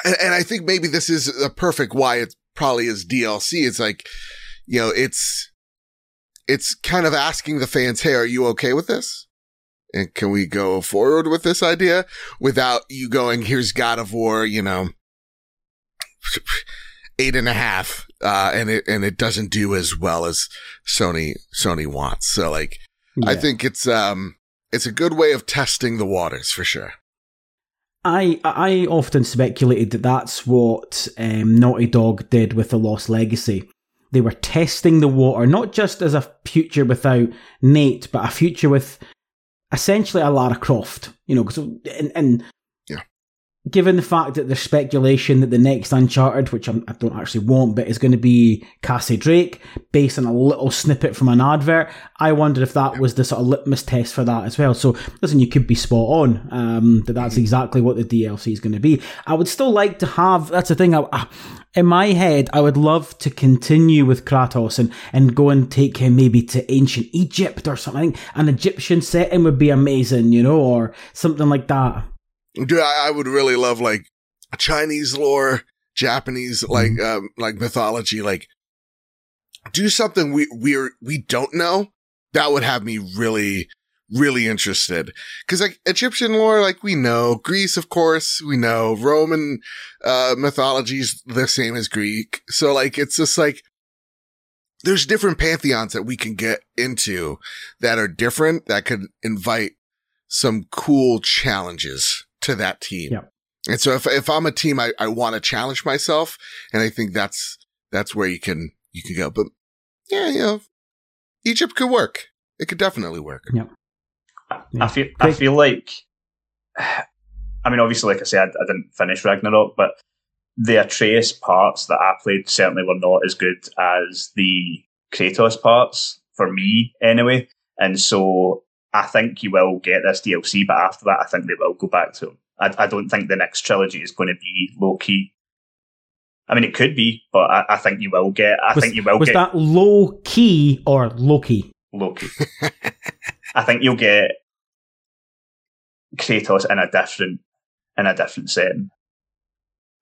and, and I think maybe this is a perfect why it probably is DLC. It's like, you know, it's, it's kind of asking the fans, Hey, are you okay with this? And can we go forward with this idea without you going, here's God of War, you know, eight and a half, uh, and it, and it doesn't do as well as Sony, Sony wants. So like, yeah. I think it's, um, it's a good way of testing the waters for sure. I I often speculated that that's what um, Naughty Dog did with the Lost Legacy. They were testing the water, not just as a future without Nate, but a future with essentially a Lara Croft. You know, because and, and given the fact that there's speculation that the next Uncharted, which I'm, I do not actually want, but is going to be Cassie Drake, based on a little snippet from an advert, I wondered if that was the sort of litmus test for that as well. So, listen, you could be spot on um, that that's exactly what the DLC is going to be. I would still like to have, that's the thing, I, in my head, I would love to continue with Kratos and, and go and take him maybe to ancient Egypt or something. An Egyptian setting would be amazing, you know, or something like that. Dude, I, I would really love like Chinese lore, Japanese like mm-hmm. um, like mythology, like do something we we are we don't know. That would have me really really interested because like Egyptian lore, like we know Greece, of course, we know Roman uh mythology's the same as Greek. So like it's just like there's different pantheons that we can get into that are different that could invite some cool challenges to that team. Yeah. And so if, if I'm a team, I, I want to challenge myself. And I think that's, that's where you can, you can go. But yeah, you know, Egypt could work. It could definitely work. Yeah. I feel, I feel like, I mean, obviously, like I said, I, I didn't finish Ragnarok, but the Atreus parts that I played certainly were not as good as the Kratos parts for me, anyway. And so I think you will get this DLC, but after that, I think they will go back to him. I, I don't think the next trilogy is going to be low key. I mean, it could be, but I, I think you will get. I was, think you will was get. that low key or Loki? Loki. I think you'll get Kratos in a different in a different setting.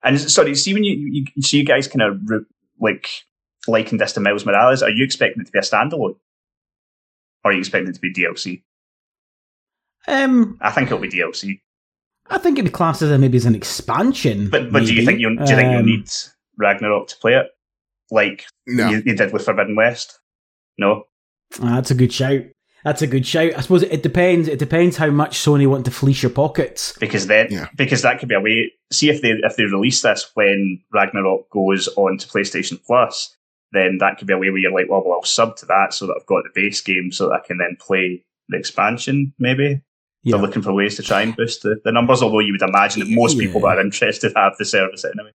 And sorry, see when you, you see you guys kind of like liking this to Miles Morales, are you expecting it to be a standalone, or are you expecting it to be DLC? Um, I think it'll be DLC. I think it'd be classed as maybe as an expansion. But but do you think you do you think you'll um, need Ragnarok to play it like no. you, you, did with Forbidden West? No. Ah, that's a good shout. That's a good shout. I suppose it, depends. It depends how much Sony want to fleece your pockets. Because then, yeah. because that could be a way. See if they if they release this when Ragnarok goes on to PlayStation Plus, then that could be a way where you're like, well, well, I'll sub to that so that I've got the base game so that I can then play the expansion, maybe. Yeah. They're looking for ways to try and boost the, the numbers, although you would imagine that most yeah. people that are interested have the service anyway.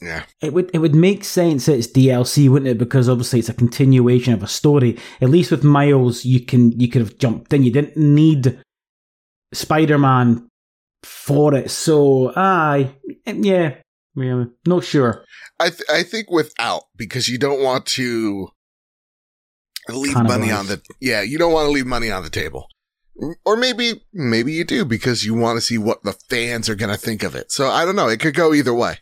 Yeah. It would it would make sense that it's DLC, wouldn't it? Because obviously it's a continuation of a story. At least with Miles, you can you could have jumped in. You didn't need Spider Man for it. So I eh, yeah, yeah, not sure. I th- I think without because you don't want to leave money on the yeah you don't want to leave money on the table. Or maybe, maybe you do because you want to see what the fans are going to think of it. So I don't know. It could go either way.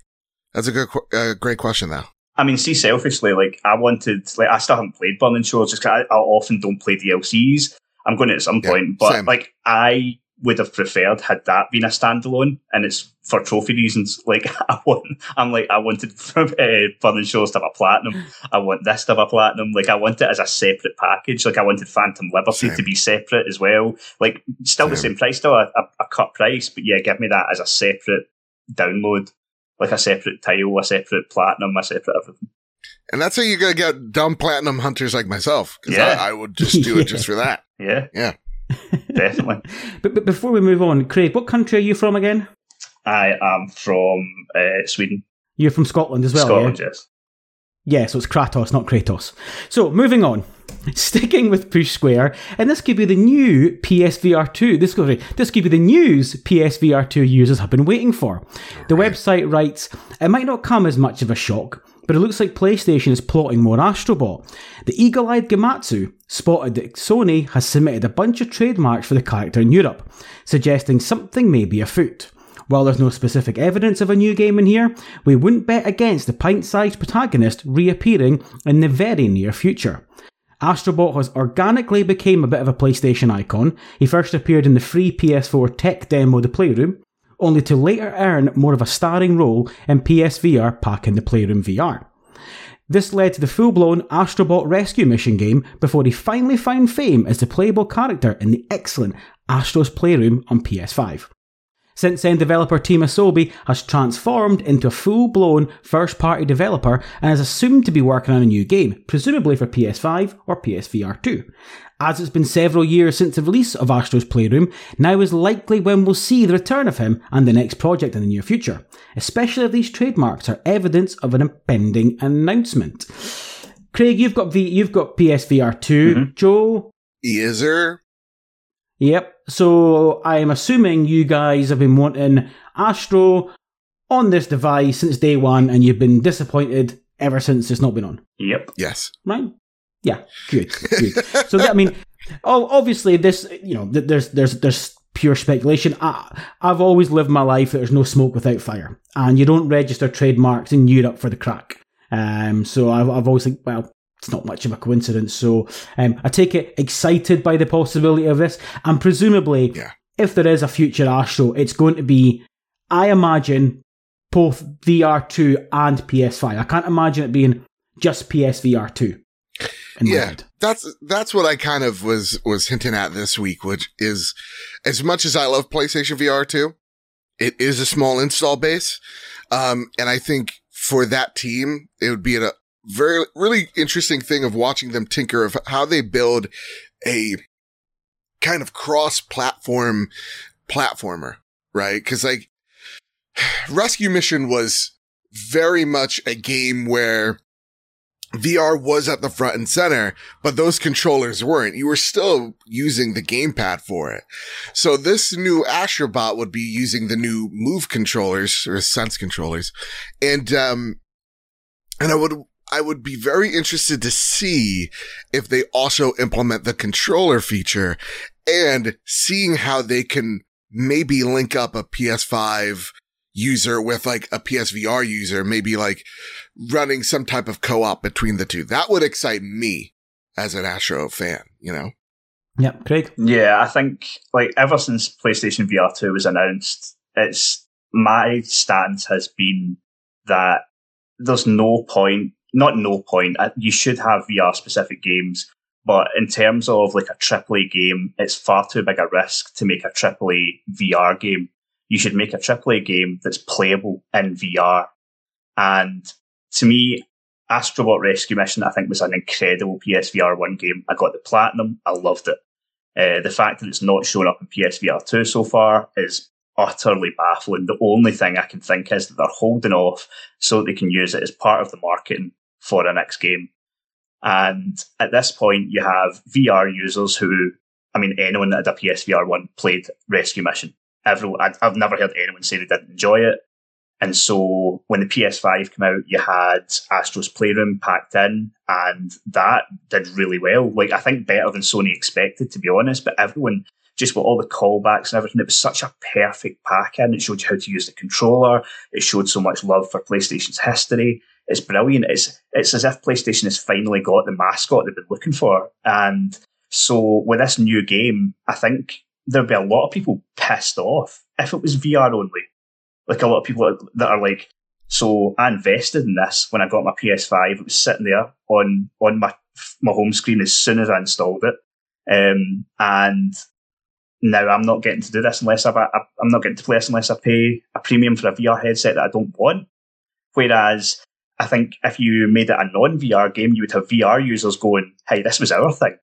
That's a good, uh, great question though. I mean, see, selfishly, like I wanted, like I still haven't played Burning Shores just I, I, often don't play DLCs. I'm going to at some yeah, point, but same. like I would have preferred had that been a standalone, and it's for trophy reasons. Like I want, I'm like I wanted from uh, Shows to have a platinum. I want this to have a platinum. Like I want it as a separate package. Like I wanted Phantom Liberty same. to be separate as well. Like still same. the same price, still a, a, a cut price, but yeah, give me that as a separate download, like a separate tile, a separate platinum, a separate everything. And that's how you're gonna get dumb platinum hunters like myself. Yeah, I, I, would just do it just for that. Yeah, yeah. Definitely. but, but before we move on, Craig, what country are you from again? I am from uh, Sweden. You're from Scotland as well, Scotland, yeah? yes. Yeah, so it's Kratos, not Kratos. So, moving on. Sticking with Push Square, and this could be the new PSVR 2. This could be, this could be the news PSVR 2 users have been waiting for. The website writes, It might not come as much of a shock, but it looks like PlayStation is plotting more Astrobot. The eagle eyed Gematsu spotted that Sony has submitted a bunch of trademarks for the character in Europe, suggesting something may be afoot. While there's no specific evidence of a new game in here, we wouldn't bet against the pint sized protagonist reappearing in the very near future. Astrobot has organically become a bit of a PlayStation icon. He first appeared in the free PS4 tech demo The Playroom, only to later earn more of a starring role in PSVR Pack in the Playroom VR. This led to the full blown Astrobot rescue mission game before he finally found fame as the playable character in the excellent Astro's Playroom on PS5. Since then, developer Team Asobi has transformed into a full blown first party developer and is assumed to be working on a new game, presumably for PS5 or PSVR 2. As it's been several years since the release of Astro's Playroom, now is likely when we'll see the return of him and the next project in the near future, especially if these trademarks are evidence of an impending announcement. Craig, you've got v- you've got PSVR 2. Mm-hmm. Joe? Is there? Yep. So I'm assuming you guys have been wanting Astro on this device since day one, and you've been disappointed ever since it's not been on. Yep. Yes. Right. Yeah. Good. Good. so that, I mean, obviously this, you know, there's there's there's pure speculation. I, I've always lived my life that there's no smoke without fire, and you don't register trademarks in Europe for the crack. Um, so I've, I've always think, well, it's not much of a coincidence. So um, I take it excited by the possibility of this, and presumably, yeah. if there is a future Astro, it's going to be, I imagine, both VR2 and PS5. I can't imagine it being just PSVR2. Yeah, that's that's what I kind of was was hinting at this week, which is as much as I love PlayStation VR 2, it is a small install base, um, and I think for that team, it would be a, very, really interesting thing of watching them tinker of how they build a kind of cross platform platformer, right? Cause like Rescue Mission was very much a game where VR was at the front and center, but those controllers weren't. You were still using the gamepad for it. So this new Astrobot would be using the new Move controllers or Sense controllers. And, um, and I would I would be very interested to see if they also implement the controller feature and seeing how they can maybe link up a PS5 user with like a PSVR user, maybe like running some type of co-op between the two. That would excite me as an Astro fan, you know? Yeah, Craig? Yeah, I think like ever since PlayStation VR 2 was announced, it's my stance has been that there's no point not no point. Uh, you should have VR specific games, but in terms of like a AAA game, it's far too big a risk to make a AAA VR game. You should make a AAA game that's playable in VR. And to me, Astrobot Rescue Mission, I think, was an incredible PSVR 1 game. I got the platinum. I loved it. Uh, the fact that it's not shown up in PSVR 2 so far is utterly baffling. The only thing I can think is that they're holding off so they can use it as part of the marketing for a next game. And at this point, you have VR users who, I mean, anyone that had a PSVR one played Rescue Mission. Everyone, I've never heard anyone say they didn't enjoy it. And so when the PS5 came out, you had Astro's Playroom packed in, and that did really well. Like, I think better than Sony expected, to be honest, but everyone, just with all the callbacks and everything, it was such a perfect pack in. It showed you how to use the controller. It showed so much love for PlayStation's history it's brilliant. It's it's as if PlayStation has finally got the mascot they've been looking for. And So with this new game, I think there'd be a lot of people pissed off if it was VR only. Like a lot of people that are like, so I invested in this when I got my PS5. It was sitting there on on my my home screen as soon as I installed it, um, and now I'm not getting to do this unless I've, I, I'm not getting to play this unless I pay a premium for a VR headset that I don't want. Whereas I think if you made it a non VR game, you would have VR users going, "Hey, this was our thing,"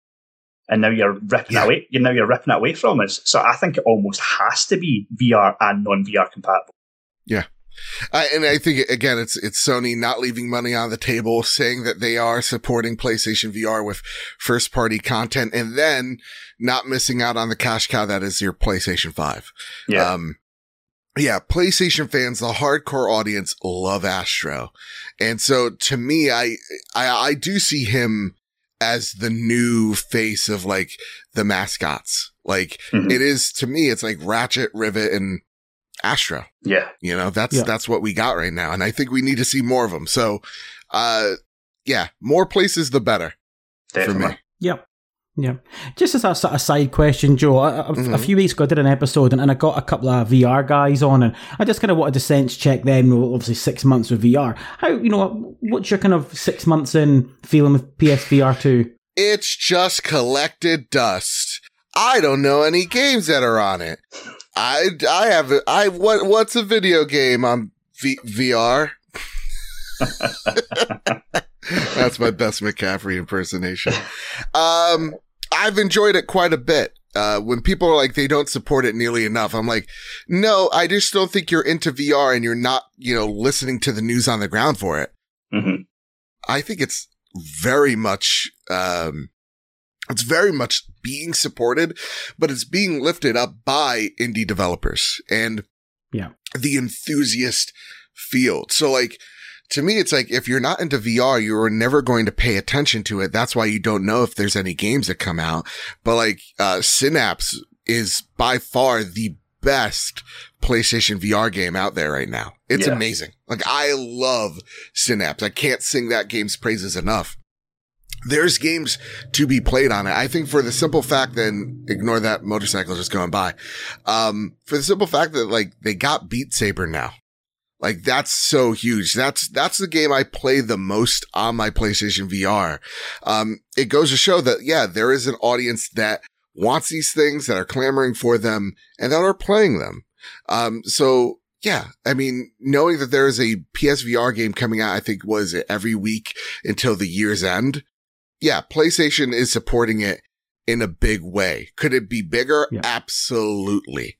and now you're ripping yeah. away. You now you're ripping it away from us. So I think it almost has to be VR and non VR compatible. Yeah. I, and I think again, it's it's Sony not leaving money on the table, saying that they are supporting PlayStation VR with first party content, and then not missing out on the cash cow that is your PlayStation Five. Yeah. Um, yeah, PlayStation fans, the hardcore audience love Astro. And so to me, I, I, I do see him as the new face of like the mascots. Like mm-hmm. it is to me, it's like Ratchet, Rivet, and Astro. Yeah. You know, that's, yeah. that's what we got right now. And I think we need to see more of them. So, uh, yeah, more places, the better Definitely. for me. Yep. Yeah. Just as a, a side question, Joe, a, mm-hmm. a, few weeks ago I did an episode and, and, I got a couple of VR guys on and I just kind of wanted to sense check them, obviously six months with VR. How, you know, what's your kind of six months in feeling with PSVR 2? It's just collected dust. I don't know any games that are on it. I, I have, I, what, what's a video game on v- VR? That's my best McCaffrey impersonation. Um, I've enjoyed it quite a bit. Uh, when people are like, they don't support it nearly enough, I'm like, no, I just don't think you're into VR and you're not, you know, listening to the news on the ground for it. Mm-hmm. I think it's very much, um, it's very much being supported, but it's being lifted up by indie developers and yeah, the enthusiast field. So like, to me, it's like if you're not into VR, you're never going to pay attention to it. That's why you don't know if there's any games that come out. But like, uh, Synapse is by far the best PlayStation VR game out there right now. It's yeah. amazing. Like, I love Synapse. I can't sing that game's praises enough. There's games to be played on it. I think for the simple fact that, ignore that motorcycle just going by. Um, for the simple fact that like they got Beat Saber now. Like that's so huge. That's, that's the game I play the most on my PlayStation VR. Um, it goes to show that, yeah, there is an audience that wants these things, that are clamoring for them and that are playing them. Um, so yeah, I mean, knowing that there is a PSVR game coming out, I think was it every week until the year's end. Yeah, PlayStation is supporting it in a big way. Could it be bigger? Yeah. Absolutely.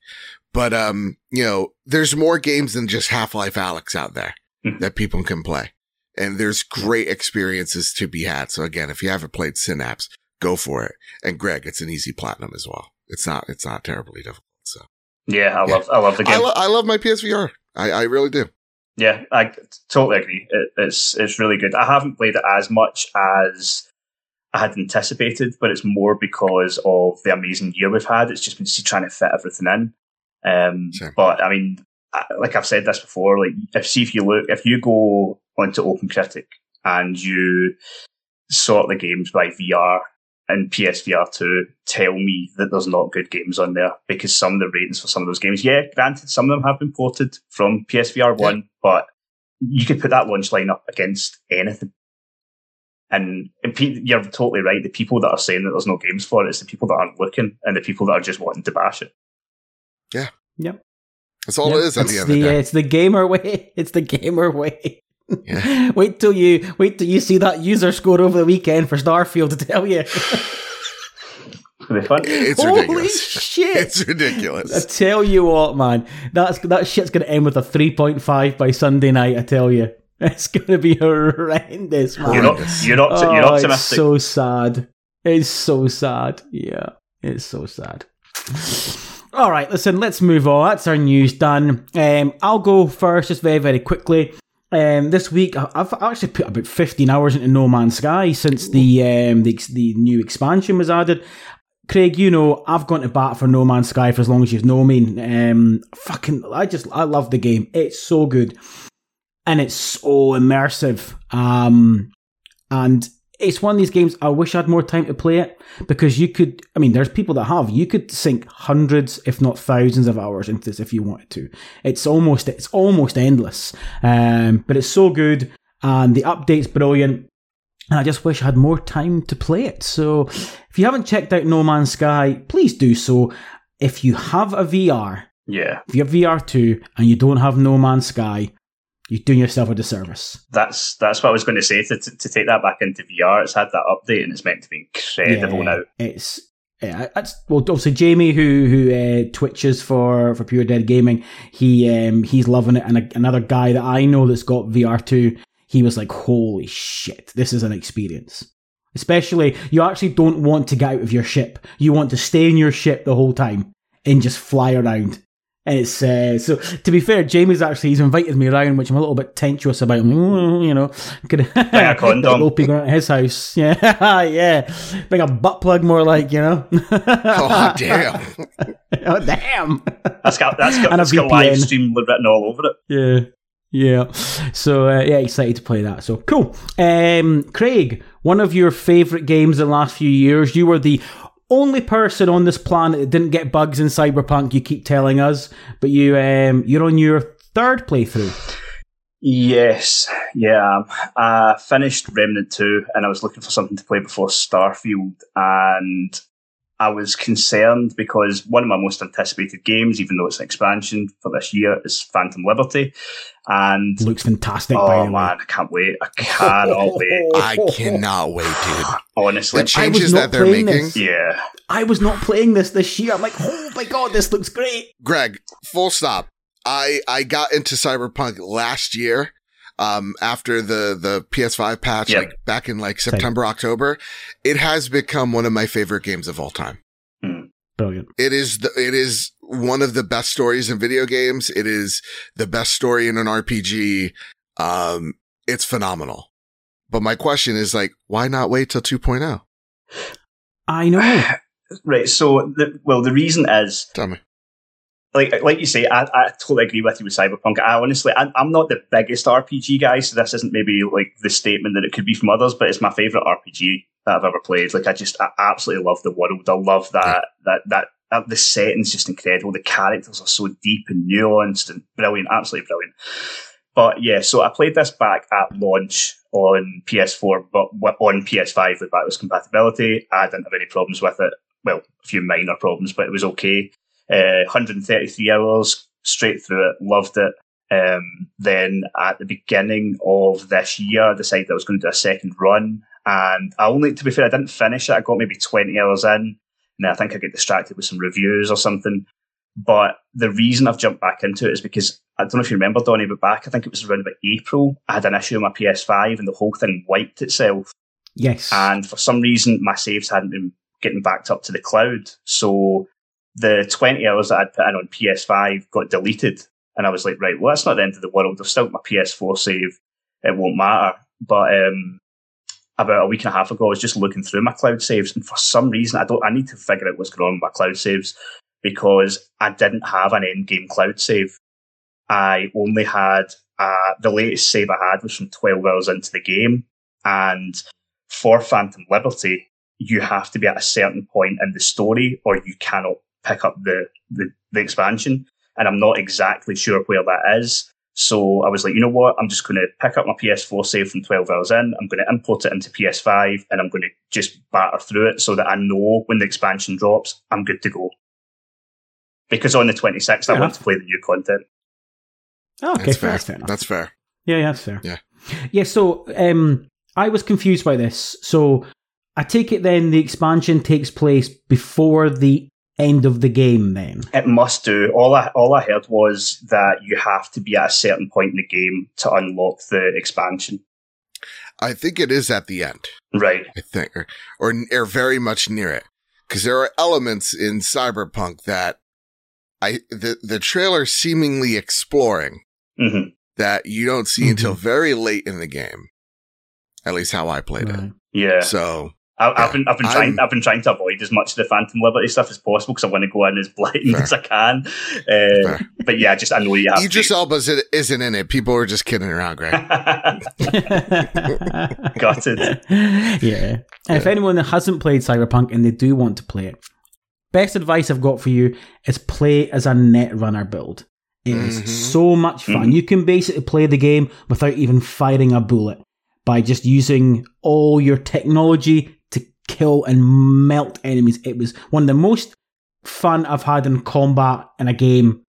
But, um, you know, there's more games than just Half-Life Alyx out there mm-hmm. that people can play. And there's great experiences to be had. So again, if you haven't played Synapse, go for it. And Greg, it's an easy platinum as well. It's not, it's not terribly difficult. So yeah, I love, I love the game. I, lo- I love my PSVR. I, I really do. Yeah, I totally agree. It, it's, it's really good. I haven't played it as much as I had anticipated, but it's more because of the amazing year we've had. It's just been trying to fit everything in. Um, sure. But I mean, like I've said this before, like if see if you look, if you go onto OpenCritic and you sort the games by VR and PSVR 2, tell me that there's not good games on there because some of the ratings for some of those games, yeah, granted, some of them have been ported from PSVR 1, yeah. but you could put that launch line up against anything. And you're totally right. The people that are saying that there's no games for it is the people that aren't looking and the people that are just wanting to bash it. Yeah. Yep. That's all yep. it is at it's the end the, of the day. It's the gamer way. It's the gamer way. Yeah. wait till you wait till you see that user score over the weekend for Starfield to tell you. It's Holy ridiculous. shit! It's ridiculous. I tell you what, man, that's that shit's gonna end with a three point five by Sunday night. I tell you, it's gonna be horrendous, man. You're not. You're not. Oh, you're optimistic. It's so sad. It's so sad. Yeah, it's so sad. All right, listen, let's move on. That's our news done. Um, I'll go first, just very, very quickly. Um, this week, I've actually put about 15 hours into No Man's Sky since the, um, the, the new expansion was added. Craig, you know, I've gone to bat for No Man's Sky for as long as you've known me. Um, fucking, I just, I love the game. It's so good. And it's so immersive. Um, and it's one of these games I wish I had more time to play it because you could I mean there's people that have you could sink hundreds if not thousands of hours into this if you wanted to. It's almost it's almost endless um, but it's so good and the update's brilliant and I just wish I had more time to play it. So if you haven't checked out No Man's Sky please do so. If you have a VR yeah. if you have VR2 and you don't have No Man's Sky you're doing yourself a disservice. That's that's what I was going to say. To, to, to take that back into VR, it's had that update and it's meant to be incredible yeah, now. It's yeah, that's well. Obviously, Jamie, who who uh, twitches for for Pure Dead Gaming, he um he's loving it, and a, another guy that I know that's got VR two, he was like, "Holy shit, this is an experience." Especially, you actually don't want to get out of your ship. You want to stay in your ship the whole time and just fly around. It's uh, so. To be fair, Jamie's actually he's invited me around, which I'm a little bit tenuous about. you know, could like a condom. Loping at his house. Yeah, yeah. Bring a butt plug, more like you know. oh damn! oh damn! That's got that's got, that's got live stream written all over it. Yeah. Yeah, so uh, yeah, excited to play that. So cool. Um, Craig, one of your favorite games in the last few years. You were the only person on this planet that didn't get bugs in Cyberpunk. You keep telling us, but you um, you're on your third playthrough. Yes, yeah. I finished Remnant 2 and I was looking for something to play before Starfield and I was concerned because one of my most anticipated games, even though it's an expansion for this year, is Phantom Liberty. And looks fantastic. Oh man, I can't wait! I cannot wait. I cannot wait, dude. Honestly, the changes that they're making. This. Yeah, I was not playing this this year. I'm like, oh my god, this looks great. Greg, full stop. I I got into Cyberpunk last year um, after the the PS5 patch, yep. like back in like September, Same. October, it has become one of my favorite games of all time. Mm. Brilliant. It is the, it is one of the best stories in video games. It is the best story in an RPG. Um, it's phenomenal. But my question is like, why not wait till 2.0? I know. right. So, the, well, the reason is. Tell me like like you say, I, I totally agree with you with Cyberpunk. I honestly, I, am not the biggest RPG guy, so this isn't maybe like the statement that it could be from others, but it's my favorite RPG that I've ever played. Like I just, I absolutely love the world. I love that that that. that the setting's just incredible. The characters are so deep and nuanced and brilliant, absolutely brilliant. But yeah, so I played this back at launch on PS4, but on PS5 with backwards compatibility. I didn't have any problems with it. Well, a few minor problems, but it was okay. Uh, 133 hours straight through it, loved it. Um, then at the beginning of this year, I decided I was going to do a second run. And I only, to be fair, I didn't finish it. I got maybe 20 hours in. And I think I get distracted with some reviews or something. But the reason I've jumped back into it is because I don't know if you remember, Dony, but back, I think it was around about April, I had an issue on my PS5 and the whole thing wiped itself. Yes. And for some reason, my saves hadn't been getting backed up to the cloud. So the 20 hours that I'd put in on PS5 got deleted. And I was like, right, well, that's not the end of the world. I've still got my PS4 save. It won't matter. But um, about a week and a half ago, I was just looking through my cloud saves. And for some reason, I don't, I need to figure out what's going on with my cloud saves because I didn't have an end game cloud save. I only had, uh, the latest save I had was from 12 hours into the game. And for Phantom Liberty, you have to be at a certain point in the story or you cannot pick up the, the, the expansion. And I'm not exactly sure where that is. So I was like, you know what? I'm just going to pick up my PS4 save from 12 hours in. I'm going to import it into PS5 and I'm going to just batter through it so that I know when the expansion drops, I'm good to go. Because on the 26th, fair I enough. want to play the new content. Oh, okay, that's fair. That's fair. That's fair. Yeah, yeah, that's fair. Yeah. Yeah, so um, I was confused by this. So I take it then the expansion takes place before the end of the game then? It must do. All I all I heard was that you have to be at a certain point in the game to unlock the expansion. I think it is at the end. Right. I think or or, or very much near it. Cuz there are elements in Cyberpunk that I the the trailer seemingly exploring mm-hmm. that you don't see mm-hmm. until very late in the game. At least how I played right. it. Yeah. So I, have been I've been trying I'm, I've been trying to avoid as much of the Phantom Liberty stuff as possible because I want to go in as blind fair. as I can. Uh, but yeah, just I know you have. Idris Elba isn't in it. People are just kidding around, Greg. Got it. Yeah. yeah. If anyone hasn't played Cyberpunk and they do want to play it, best advice I've got for you is play as a Netrunner build. It mm-hmm. is so much fun. Mm-hmm. You can basically play the game without even firing a bullet by just using all your technology to kill and melt enemies. It was one of the most fun I've had in combat in a game.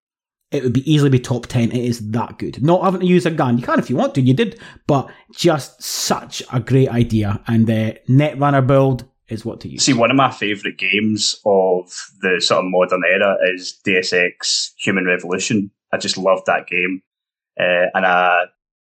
It would be easily be top 10. It is that good. Not having to use a gun. You can if you want to, you did, but just such a great idea. And the Netrunner build is what to use. See, one of my favourite games of the sort of modern era is Deus Ex Human Revolution. I just loved that game. Uh, and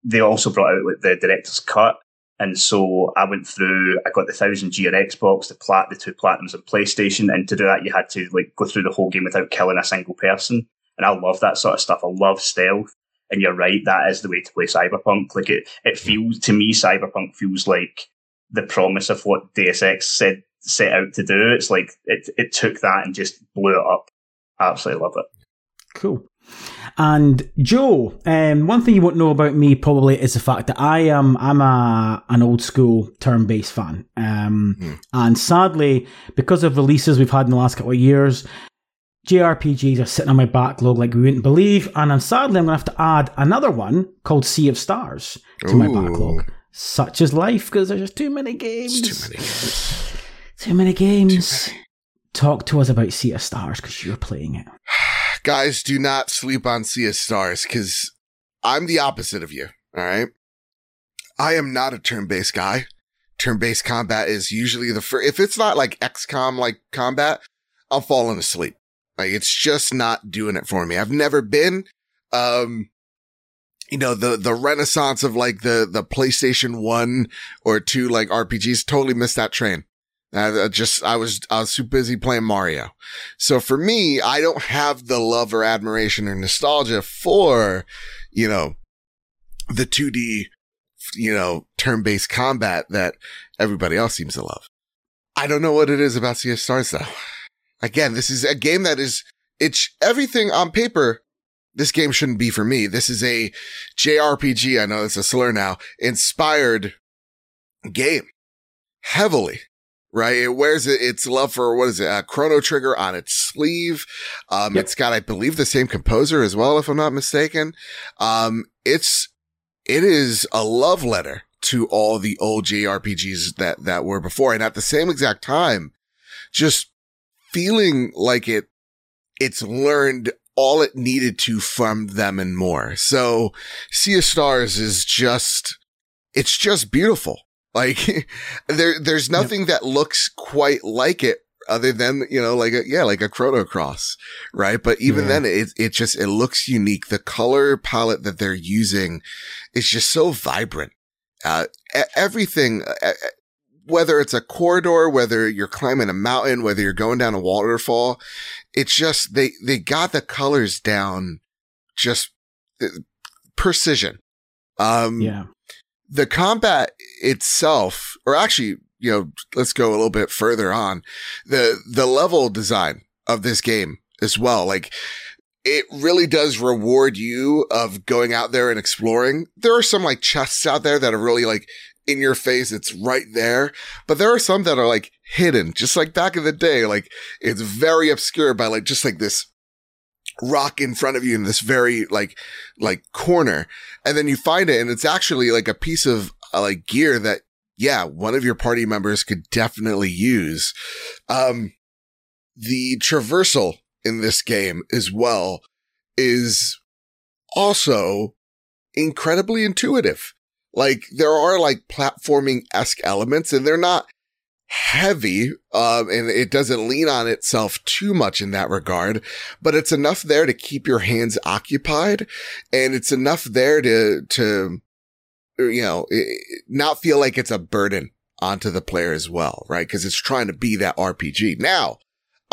they also brought out like, the director's cut. And so I went through, I got the 1000G on Xbox, the plat, the two platinums on PlayStation. And to do that, you had to like go through the whole game without killing a single person. And I love that sort of stuff. I love stealth. And you're right, that is the way to play Cyberpunk. Like it, it feels, to me, Cyberpunk feels like the promise of what Deus Ex said, set out to do. It's like, it, it took that and just blew it up. absolutely love it. Cool. And Joe, um, one thing you won't know about me probably is the fact that I am I'm a an old school turn based fan. Um, mm. and sadly, because of releases we've had in the last couple of years, JRPGs are sitting on my backlog like we wouldn't believe. And I'm sadly I'm gonna have to add another one called Sea of Stars to Ooh. my backlog. Such is life because there's just too many games. It's too many games. Too many games. Too many. Talk to us about Sea of Stars because you're playing it. guys, do not sleep on Sea of Stars because I'm the opposite of you. All right. I am not a turn based guy. Turn based combat is usually the first, if it's not like XCOM like combat, I'm falling asleep. Like it's just not doing it for me. I've never been, um, you know, the, the renaissance of like the, the PlayStation one or two like RPGs totally missed that train. I just, I was, I was too busy playing Mario. So for me, I don't have the love or admiration or nostalgia for, you know, the 2D, you know, turn-based combat that everybody else seems to love. I don't know what it is about of Stars though. Again, this is a game that is, it's everything on paper. This game shouldn't be for me. This is a JRPG. I know it's a slur now inspired game heavily right? It wears it, its love for what is it? A Chrono Trigger on its sleeve. Um, yep. it's got, I believe, the same composer as well, if I'm not mistaken. Um, it's, it is a love letter to all the old JRPGs that, that were before. And at the same exact time, just feeling like it, it's learned all it needed to from them and more. So Sea of Stars is just, it's just beautiful. Like there, there's nothing yep. that looks quite like it other than, you know, like a, yeah, like a Chrono Cross, right? But even yeah. then it, it just, it looks unique. The color palette that they're using is just so vibrant. Uh, everything, uh, whether it's a corridor, whether you're climbing a mountain, whether you're going down a waterfall, it's just, they, they got the colors down just uh, precision. Um, yeah the combat itself, or actually, you know, let's go a little bit further on the, the level design of this game as well. Like it really does reward you of going out there and exploring. There are some like chests out there that are really like in your face. It's right there, but there are some that are like hidden, just like back in the day. Like it's very obscure by like just like this rock in front of you in this very like like corner. And then you find it and it's actually like a piece of uh, like gear that yeah one of your party members could definitely use. Um the traversal in this game as well is also incredibly intuitive. Like there are like platforming esque elements and they're not heavy, um, and it doesn't lean on itself too much in that regard, but it's enough there to keep your hands occupied, and it's enough there to to you know not feel like it's a burden onto the player as well, right? Because it's trying to be that RPG. Now,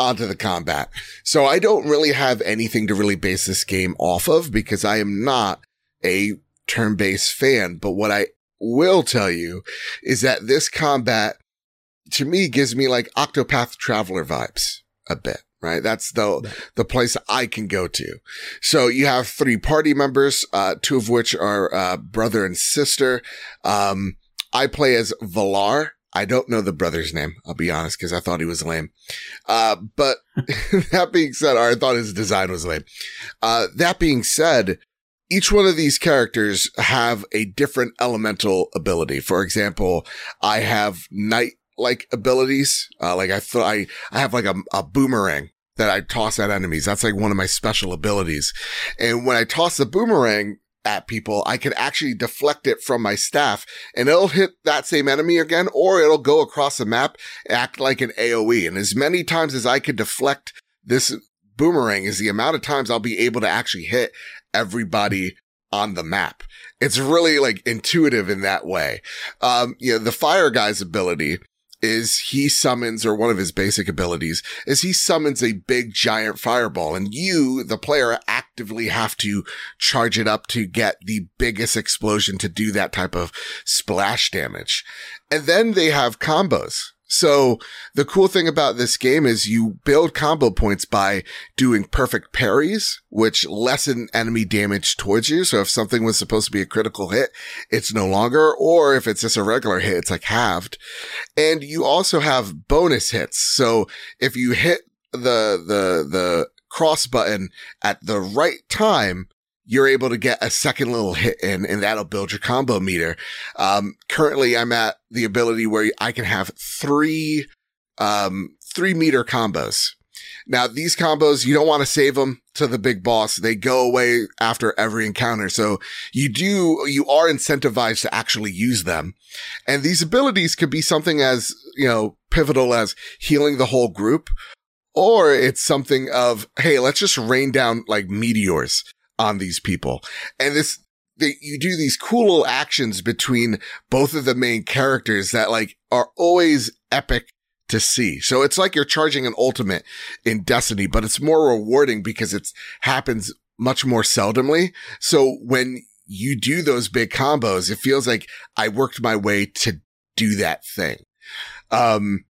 onto the combat. So I don't really have anything to really base this game off of because I am not a turn-based fan. But what I will tell you is that this combat to me gives me like Octopath Traveler vibes a bit right? That's the, the place I can go to. So you have three party members, uh, two of which are, uh, brother and sister. Um, I play as Valere. I don't know the brother's name. I'll be honest because I thought he was lame. Uh, but that being said, I thought his design was lame. Uh, that being said, each one of these characters have a different elemental ability. For example, I have night like abilities. Uh, like I thought I, I have like a, a boomerang that I toss at enemies. That's like one of my special abilities. And when I toss the boomerang at people, I can actually deflect it from my staff and it'll hit that same enemy again, or it'll go across the map, act like an AoE. And as many times as I could deflect this boomerang is the amount of times I'll be able to actually hit everybody on the map. It's really like intuitive in that way. Um, you know, the fire guy's ability is he summons, or one of his basic abilities is he summons a big giant fireball and you, the player, actively have to charge it up to get the biggest explosion to do that type of splash damage. And then they have combos. So the cool thing about this game is you build combo points by doing perfect parries, which lessen enemy damage towards you. So if something was supposed to be a critical hit, it's no longer, or if it's just a regular hit, it's like halved. And you also have bonus hits. So if you hit the, the, the cross button at the right time, you're able to get a second little hit in and that'll build your combo meter. Um, currently I'm at the ability where I can have three, um, three meter combos. Now these combos, you don't want to save them to the big boss. They go away after every encounter. So you do, you are incentivized to actually use them. And these abilities could be something as, you know, pivotal as healing the whole group. Or it's something of, hey, let's just rain down like meteors on these people. And this, they, you do these cool little actions between both of the main characters that like are always epic to see. So it's like you're charging an ultimate in Destiny, but it's more rewarding because it happens much more seldomly. So when you do those big combos, it feels like I worked my way to do that thing. Um,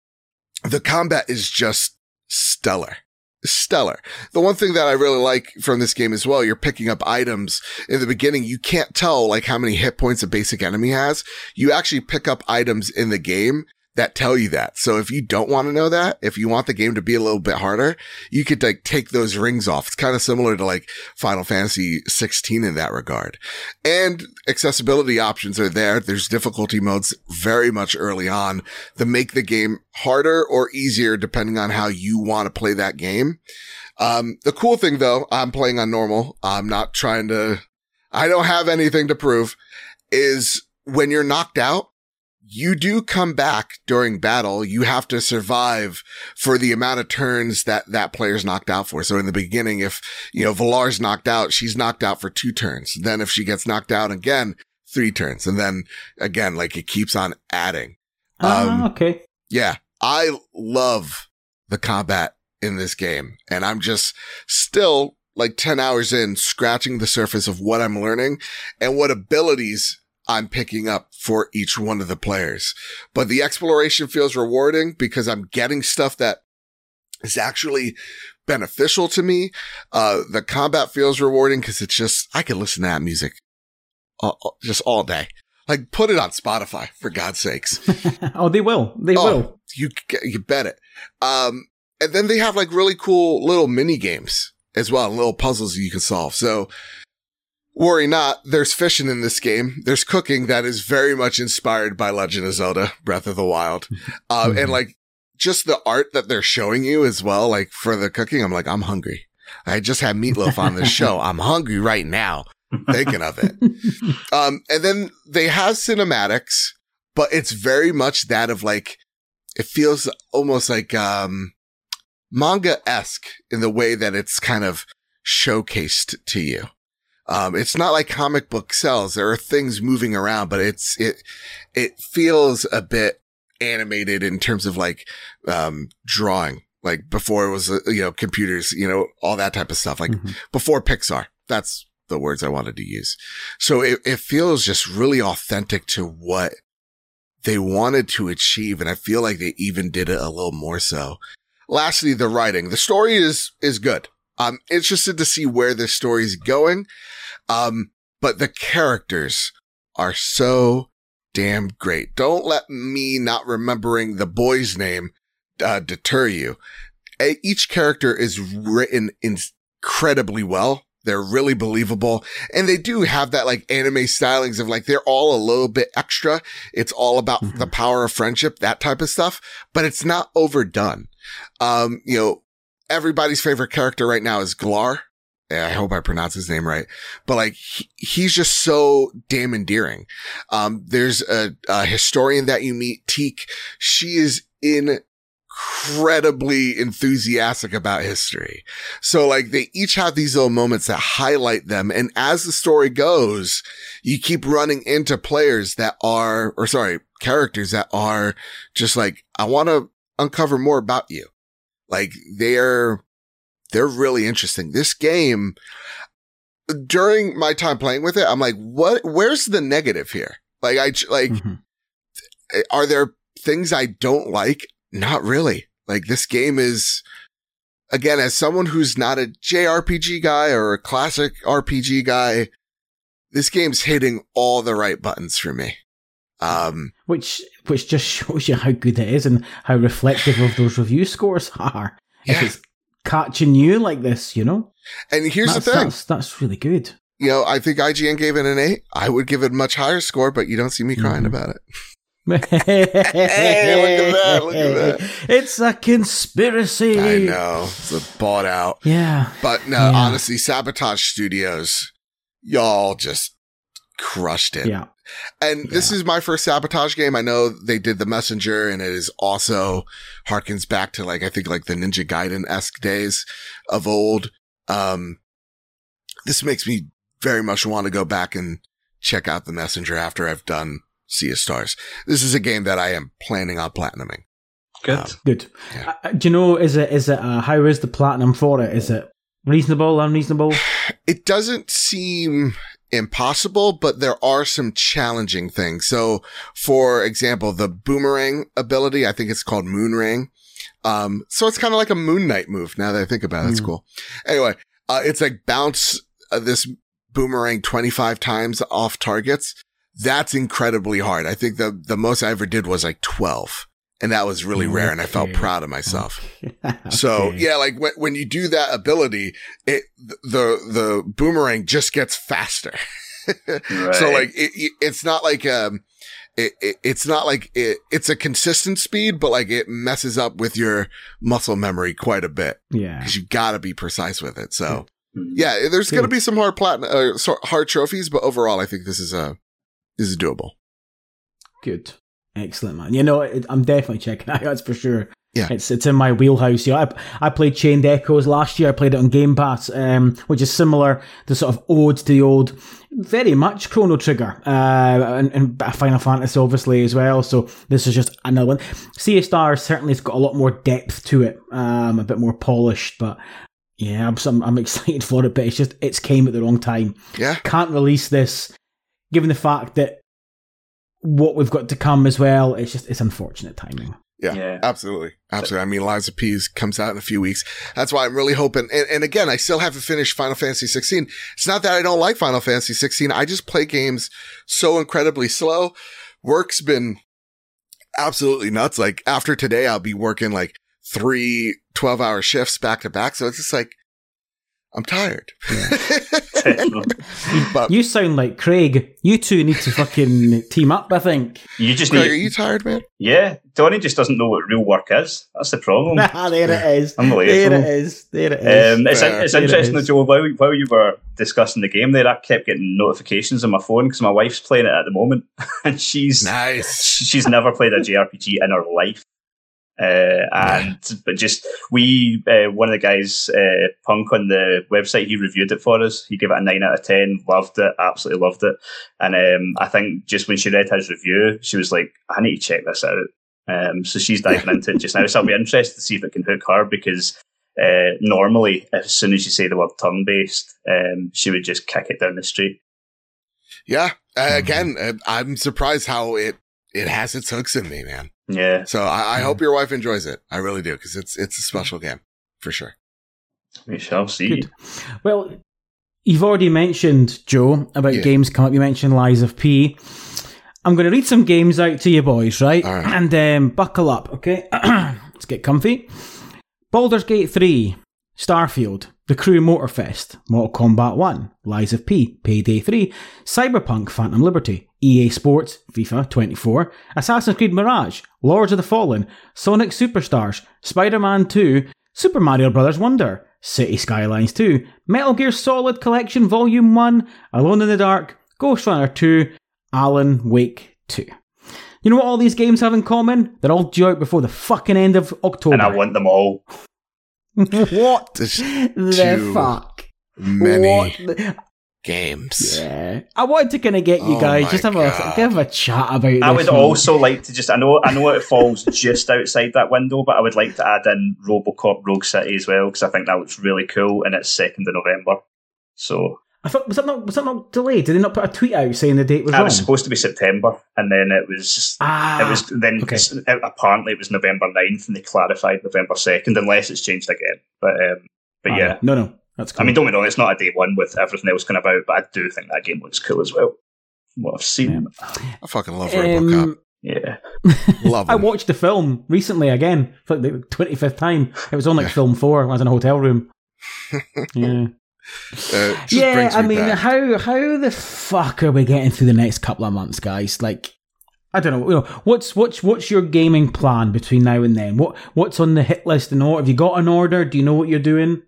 the combat is just stellar stellar. The one thing that I really like from this game as well, you're picking up items in the beginning. You can't tell like how many hit points a basic enemy has. You actually pick up items in the game that tell you that. So if you don't want to know that, if you want the game to be a little bit harder, you could like take those rings off. It's kind of similar to like Final Fantasy 16 in that regard. And accessibility options are there. There's difficulty modes very much early on that make the game harder or easier depending on how you want to play that game. Um, the cool thing though, I'm playing on normal. I'm not trying to, I don't have anything to prove is when you're knocked out, you do come back during battle. You have to survive for the amount of turns that that player's knocked out for. So in the beginning, if, you know, Valere's knocked out, she's knocked out for two turns. Then if she gets knocked out again, three turns. And then again, like it keeps on adding. Ah, um, okay. Yeah. I love the combat in this game and I'm just still like 10 hours in scratching the surface of what I'm learning and what abilities I'm picking up for each one of the players. But the exploration feels rewarding because I'm getting stuff that is actually beneficial to me. Uh, the combat feels rewarding because it's just, I can listen to that music all, just all day. Like put it on Spotify for God's sakes. oh, they will. They oh, will. You, you bet it. Um, and then they have like really cool little mini games as well, little puzzles you can solve. So Worry not, there's fishing in this game. There's cooking that is very much inspired by Legend of Zelda, Breath of the Wild. Uh, mm-hmm. and like just the art that they're showing you as well, like for the cooking, I'm like, I'm hungry. I just had meatloaf on this show. I'm hungry right now thinking of it. Um, and then they have cinematics, but it's very much that of like, it feels almost like, um, manga esque in the way that it's kind of showcased to you. Um, it's not like comic book cells. There are things moving around, but it's, it, it feels a bit animated in terms of like, um, drawing, like before it was, uh, you know, computers, you know, all that type of stuff, like mm-hmm. before Pixar. That's the words I wanted to use. So it, it feels just really authentic to what they wanted to achieve. And I feel like they even did it a little more so. Lastly, the writing. The story is, is good. I'm interested to see where this story is going. Um, but the characters are so damn great. Don't let me not remembering the boy's name uh, deter you. Each character is written incredibly well. They're really believable. And they do have that like anime stylings of like, they're all a little bit extra. It's all about mm-hmm. the power of friendship, that type of stuff, but it's not overdone. Um, you know, everybody's favorite character right now is Glar. I hope I pronounce his name right, but like he, he's just so damn endearing. Um, there's a, a historian that you meet, Teak. She is in incredibly enthusiastic about history. So like they each have these little moments that highlight them. And as the story goes, you keep running into players that are, or sorry, characters that are just like, I want to uncover more about you. Like they're, they're really interesting. This game, during my time playing with it, I'm like, what, where's the negative here? Like I, like, mm-hmm. are there things I don't like? Not really. Like this game is, again, as someone who's not a JRPG guy or a classic RPG guy, this game's hitting all the right buttons for me. Um, which, which just shows you how good it is and how reflective of those review scores are. Yeah. If it's catching you like this, you know? And here's that's, the thing. That's, that's really good. You know, I think IGN gave it an eight. I would give it a much higher score, but you don't see me crying mm-hmm. about it hey, look at that! Look at that! It's a conspiracy. I know it's a bought out. Yeah, but no, yeah. honestly, Sabotage Studios, y'all just crushed it. Yeah. And yeah. this is my first sabotage game. I know they did the messenger and it is also harkens back to like, I think like the Ninja Gaiden esque days of old. Um, this makes me very much want to go back and check out the messenger after I've done Sea of Stars. This is a game that I am planning on platinuming. Good, um, good. Yeah. Uh, do you know? Is it is it uh, how is the platinum for it? Is it reasonable, unreasonable? It doesn't seem impossible, but there are some challenging things. So, for example, the boomerang ability, I think it's called Moonerang. Um, so it's kind of like a Moon Knight move. Now that I think about it, it's mm. cool. Anyway, uh, it's like bounce uh, this boomerang 25 times off targets that's incredibly hard. I think the, the most I ever did was like 12 and that was really okay. rare and I felt proud of myself. okay. So yeah, like when, when you do that ability, it, the, the boomerang just gets faster. right. So like it, it's not like, um, it, it, it's not like it, it's a consistent speed, but like it messes up with your muscle memory quite a bit. Yeah. Cause you gotta be precise with it. So yeah, there's going to be some hard platinum, uh, hard trophies, but overall, I think this is a, is doable. Good. Excellent, man. You know, I'm definitely checking out. That's for sure. Yeah, it's it's in my wheelhouse. Yeah, I, I played Chained Echoes last year. I played it on Game Pass, um, which is similar to sort of ode to the old, very much Chrono Trigger, uh, and, and Final Fantasy obviously as well. So this is just another one. Sea certainly has got a lot more depth to it, um, a bit more polished, but yeah, I'm, I'm, I'm excited for it. But it's just it's came at the wrong time. Yeah, can't release this given the fact that what we've got to come as well, it's just it's unfortunate timing. Yeah, yeah, absolutely. Absolutely. I mean, Lies of P comes out in a few weeks. That's why I'm really hoping. And, and, again, I still haven't finished Final Fantasy 16. It's not that I don't like Final Fantasy 16. I just play games so incredibly slow. Work's been absolutely nuts. Like after today, I'll be working like three 12 hour shifts back to back. So it's just like, I'm tired. but, you sound like Craig. You two need to fucking team up, I think. You just Craig, need, are you tired, man? Yeah. Dony just doesn't know what real work is. That's the problem. there it is. Unbelievable. There it is. There it is. Um, it's, it's interesting, though, Joe, while, while you were discussing the game there, I kept getting notifications on my phone because my wife's playing it at the moment. and she's nice. She's never played a JRPG in her life. Uh, and but just we uh, one of the guys uh, punk on the website he reviewed it for us. He gave it a 9 out of 10 loved it absolutely loved it. And um, i think just when she read his review she was like i need to check this out. Um, so she's diving into it just now. So i'll be interested to see if it can hook her because uh, normally as soon as you say the word turn based um, she would just kick it down the street. Yeah uh, again uh, i'm surprised how it it has its hooks in me, man. Yeah. So I, I hope your wife enjoys it. I really do because it's it's a special game for sure. We shall see. Good. Well, you've already mentioned Joe about Yeah. games come up. You mentioned Lies of P. I'm going to read some games out to you boys, right? All right. And um, buckle up, okay? Let's get comfy. Baldur's Gate 3, Starfield, The Crew Motorfest, Mortal Kombat 1, Lies of P, Payday 3, Cyberpunk Phantom Liberty, EA Sports, FIFA 24, Assassin's Creed Mirage, Lords of the Fallen, Sonic Superstars, Spider Man 2, Super Mario Bros. Wonder, City Skylines 2, Metal Gear Solid Collection Volume 1, Alone in the Dark, Ghostrunner 2, Alan Wake 2. You know what all these games have in common? They're all due out before the fucking end of October. And I want them all. what There's the too fuck? many What the- games. Yeah. I wanted to kind of get you Oh guys just have God. a give a chat about. I this would one. also like to just I know I know it falls just outside that window, but I would like to add in RoboCop Rogue City as well because I think that looks really cool and it's second of November. So I thought was that not was that not delayed? Did they not put a tweet out saying the date was that wrong? was supposed to be September, and then it was ah, it was then okay. s- apparently it was November 9th and they clarified November second, unless it's changed again. But um, but Ah, yeah, no, no, that's. Cool. I mean, don't get me wrong, it's not a day one with everything else kind of out, but I do think that game looks cool as well. from What I've seen, I fucking love RoboCop. Um, yeah. Love I watched the film recently again for like the twenty fifth time. It was on like Yeah. film four. I was in a hotel room. yeah. Uh, yeah, brings I mean, back. how how the fuck are we getting through the next couple of months, guys? Like, I don't know. You know, what's what's what's your gaming plan between now and then? What what's on the hit list and all? Have you got an order? Do you know what you're doing?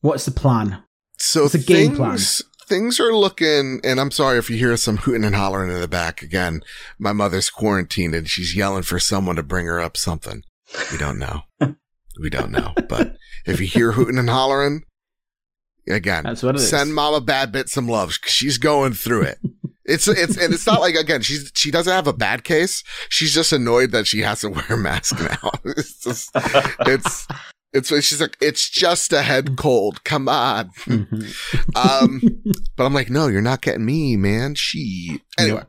What's the plan? So It's a game plan. things, things are looking, and I'm sorry if you hear some hooting and hollering in the back. Again, my mother's quarantined and she's yelling for someone to bring her up something. We don't know. we don't know. But if you hear hooting and hollering, again, That's what it is. send Mama BadBit some love. 'cause She's going through it. It's it's and it's not like again she's she doesn't have a bad case. She's just annoyed that she has to wear a mask now. it's just, it's it's she's like it's just a head cold. Come on. Mhm. Um, but I'm like, no, you're not getting me, man. She. Anyway,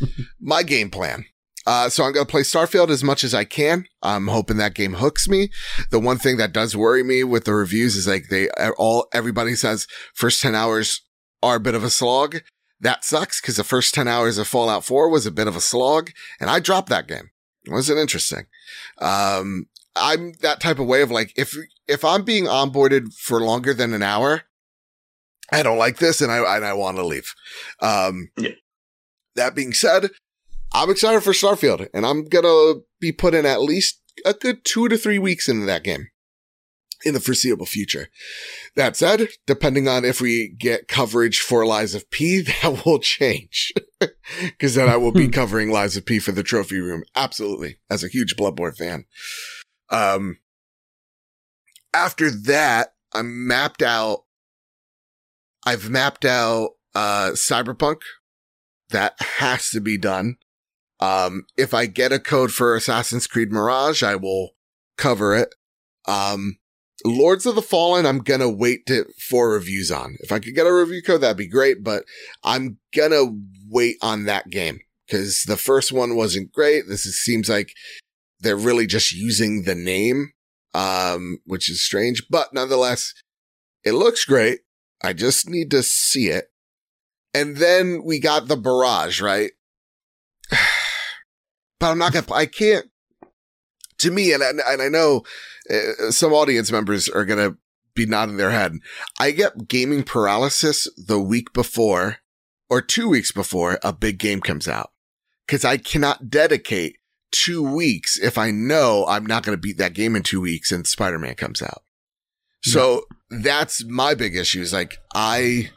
my game plan. Uh, so I'm going to play Starfield as much as I can. I'm hoping that game hooks me. The one thing that does worry me with the reviews is like they all, everybody says first 10 hours are a bit of a slog. That sucks because the first 10 hours of Fallout 4 was a bit of a slog and I dropped that game. It wasn't interesting. Um, I'm that type of way of like, if, if I'm being onboarded for longer than an hour, I don't like this and I, and I want to leave. Um, Yeah. that being said, I'm excited for Starfield and I'm going to be putting at least a good two to three weeks into that game in the foreseeable future. That said, depending on if we get coverage for Lies of P, that will change. Cause then I will be covering Lies of P for the trophy room. Absolutely. As a huge Bloodborne fan. Um, after that, I'm mapped out. I've mapped out, uh, Cyberpunk. That has to be done. Um, if I get a code for Assassin's Creed Mirage, I will cover it. Um, Lords of the Fallen, I'm gonna wait to, for reviews on. If I could get a review code, that'd be great, but I'm gonna wait on that game because the first one wasn't great. This is, seems like they're really just using the name, um, which is strange, but nonetheless, it looks great. I just need to see it. And then we got the barrage, right? but I'm not gonna, I can't, to me, and, and and I know uh, some audience members are to be nodding their head. I get gaming paralysis the week before or two weeks before a big game comes out because I cannot dedicate two weeks if I know I'm not going to beat that game in two weeks and Spider-Man comes out. So that's my big issue is like, I,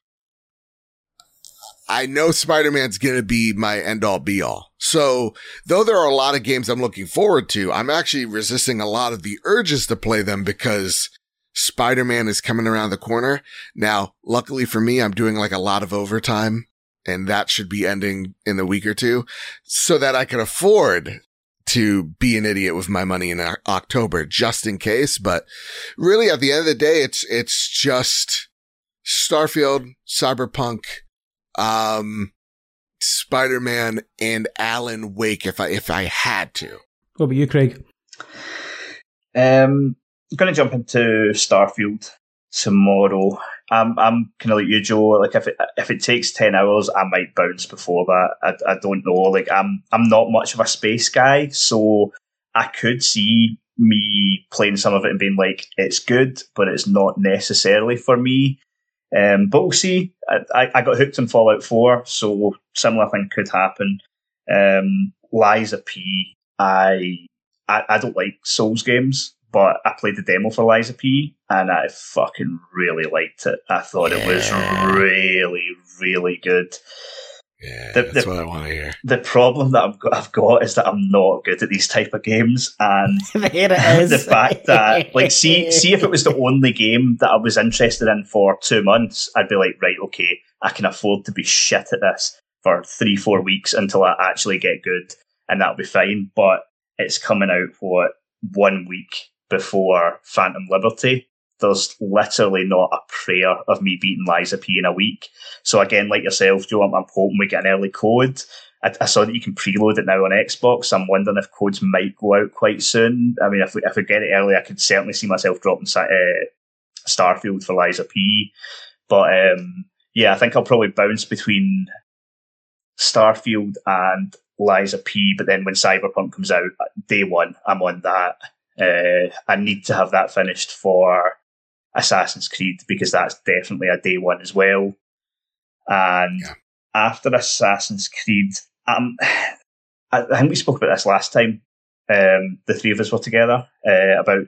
I know Spider-Man's going to be my end all be all. So though there are a lot of games I'm looking forward to, I'm actually resisting a lot of the urges to play them because Spider-Man is coming around the corner. Now, luckily for me, I'm doing like a lot of overtime and that should be ending in a week or two so that I can afford to be an idiot with my money in October just in case. But really at the end of the day, it's, it's just Starfield, Cyberpunk, um, Spider Man and Alan Wake if I if I had to. What about you, Craig? Um, I'm going to jump into Starfield tomorrow. I'm I'm kind of like you, Joe. Like if it if it takes ten hours, I might bounce before that. I, I don't know. Like I'm I'm not much of a space guy, so I could see me playing some of it and being like, it's good, but it's not necessarily for me. Um, but we'll see. I, I got hooked on Fallout 4, so similar thing could happen. Um, Lies of P, I, I, I don't like Souls games, but I played the demo for Lies of P and I fucking really liked it. I thought yeah. it was really, really good. Yeah, the, that's the, what I want to hear. The problem that I've got, I've got is that I'm not good at these type of games, and the fact that, like, see, see if it was the only game that I was interested in for two months, I'd be like, right, okay, I can afford to be shit at this for three, four weeks until I actually get good, and that'll be fine. But it's coming out what one week before Phantom Liberty, there's literally not a prayer of me beating of P in a week. So again, like yourself, Joe, I'm, hoping we get an early code. I, I, saw that you can preload it now on Xbox. I'm wondering if codes might go out quite soon. I mean, if we, if we get it early, I could certainly see myself dropping uh, Starfield for of P. But um, yeah, I think I'll probably bounce between Starfield and of P. But then when Cyberpunk comes out, day one, I'm on that. Uh, I need to have that finished for Assassin's Creed because that's definitely a day one as well. And yeah. after Assassin's Creed, um, I, I, think we spoke about this last time. Um, the three of us were together uh, about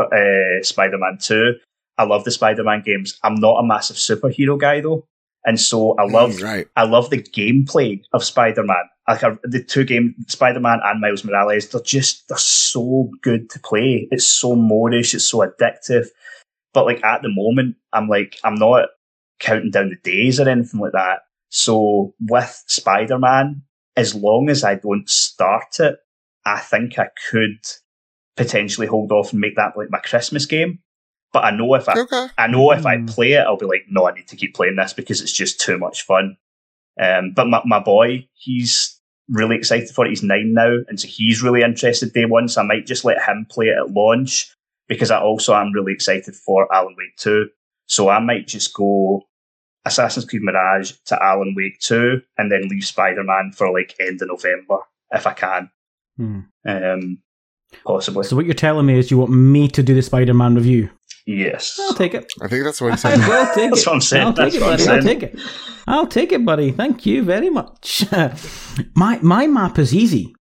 uh, Spider-Man Two. I love the Spider-Man games. I'm not a massive superhero guy though, and so I love mm, right. I love the gameplay of Spider-Man. Like the two game Spider-Man and Miles Morales, they're just they're so good to play. It's so modish. It's so addictive. But like at the moment, I'm like, I'm not counting down the days or anything like that. So with Spider Man, as long as I don't start it, I think I could potentially hold off and make that like my Christmas game. But I know if I, okay. I know if I hmm. play it, I'll be like, no, I need to keep playing this because it's just too much fun. Um, but my, my boy, he's really excited for it. He's nine now, and so he's really interested day one. So I might just let him play it at launch because I also am really excited for Alan Wake 2. So I might just go Assassin's Creed Mirage to Alan Wake 2 and then leave Spider Man for like end of November if I can. Hmm. Um, possibly. So what you're telling me is you want me to do the Spider Man review? Yes. I'll take it. I think that's what he said. I will take that's it. what I'm saying. I'll take that's it, buddy. I'll take it. I'll take it, buddy. Thank you very much. my my map is easy.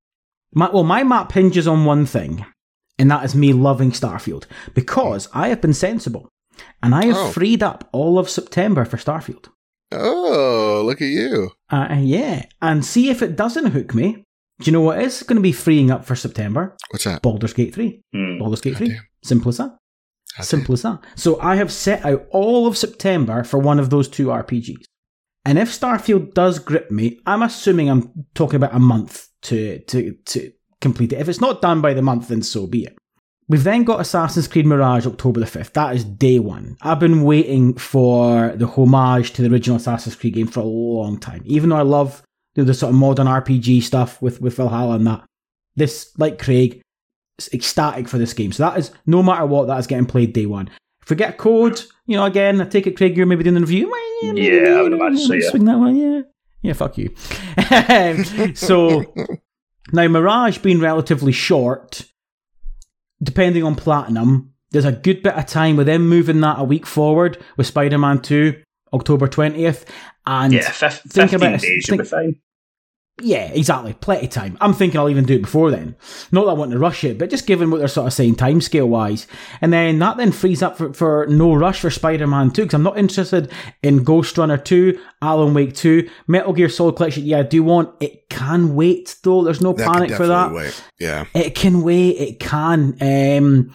My, well, my map hinges on one thing, and that is me loving Starfield because I have been sensible and I have oh. freed up all of September for Starfield. Oh, look at you. Uh, yeah. And see if it doesn't hook me. Do you know what is going to be freeing up for September? What's that? Baldur's Gate 3. Mm. Baldur's Gate 3. Simple as that. God Simple damn. as that. So I have set out all of September for one of those two RPGs. And if Starfield does grip me, I'm assuming I'm talking about a month to, to, to, complete it. If it's not done by the month, then so be it. We've then got Assassin's Creed Mirage October the 5th. That is day one. I've been waiting for the homage to the original Assassin's Creed game for a long time. Even though I love you know, the sort of modern RPG stuff with, with Valhalla and that. This, like Craig, ecstatic for this game. So that is, no matter what, that is getting played day one. If we get a code, you know, again, I take it Craig, you're maybe doing the review. Yeah, I would imagine so, yeah. Swing that one, yeah. Yeah, fuck you. so now, Mirage being relatively short, depending on Platinum, there's a good bit of time with them moving that a week forward with Spider Man 2, October 20th. And yeah, 15 think about days, think, you'll be fine. Yeah, exactly. Plenty of time. I'm thinking I'll even do it before then. Not that I want to rush it, but just given what they're sort of saying timescale wise. And then that then frees up for, for no rush for Spider Man 2, because I'm not interested in Ghostrunner 2, Alan Wake 2, Metal Gear Solid Collection. Yeah, I do want it. Can wait though. There's no that panic for that. Wait. Yeah. It can wait. It can. Um,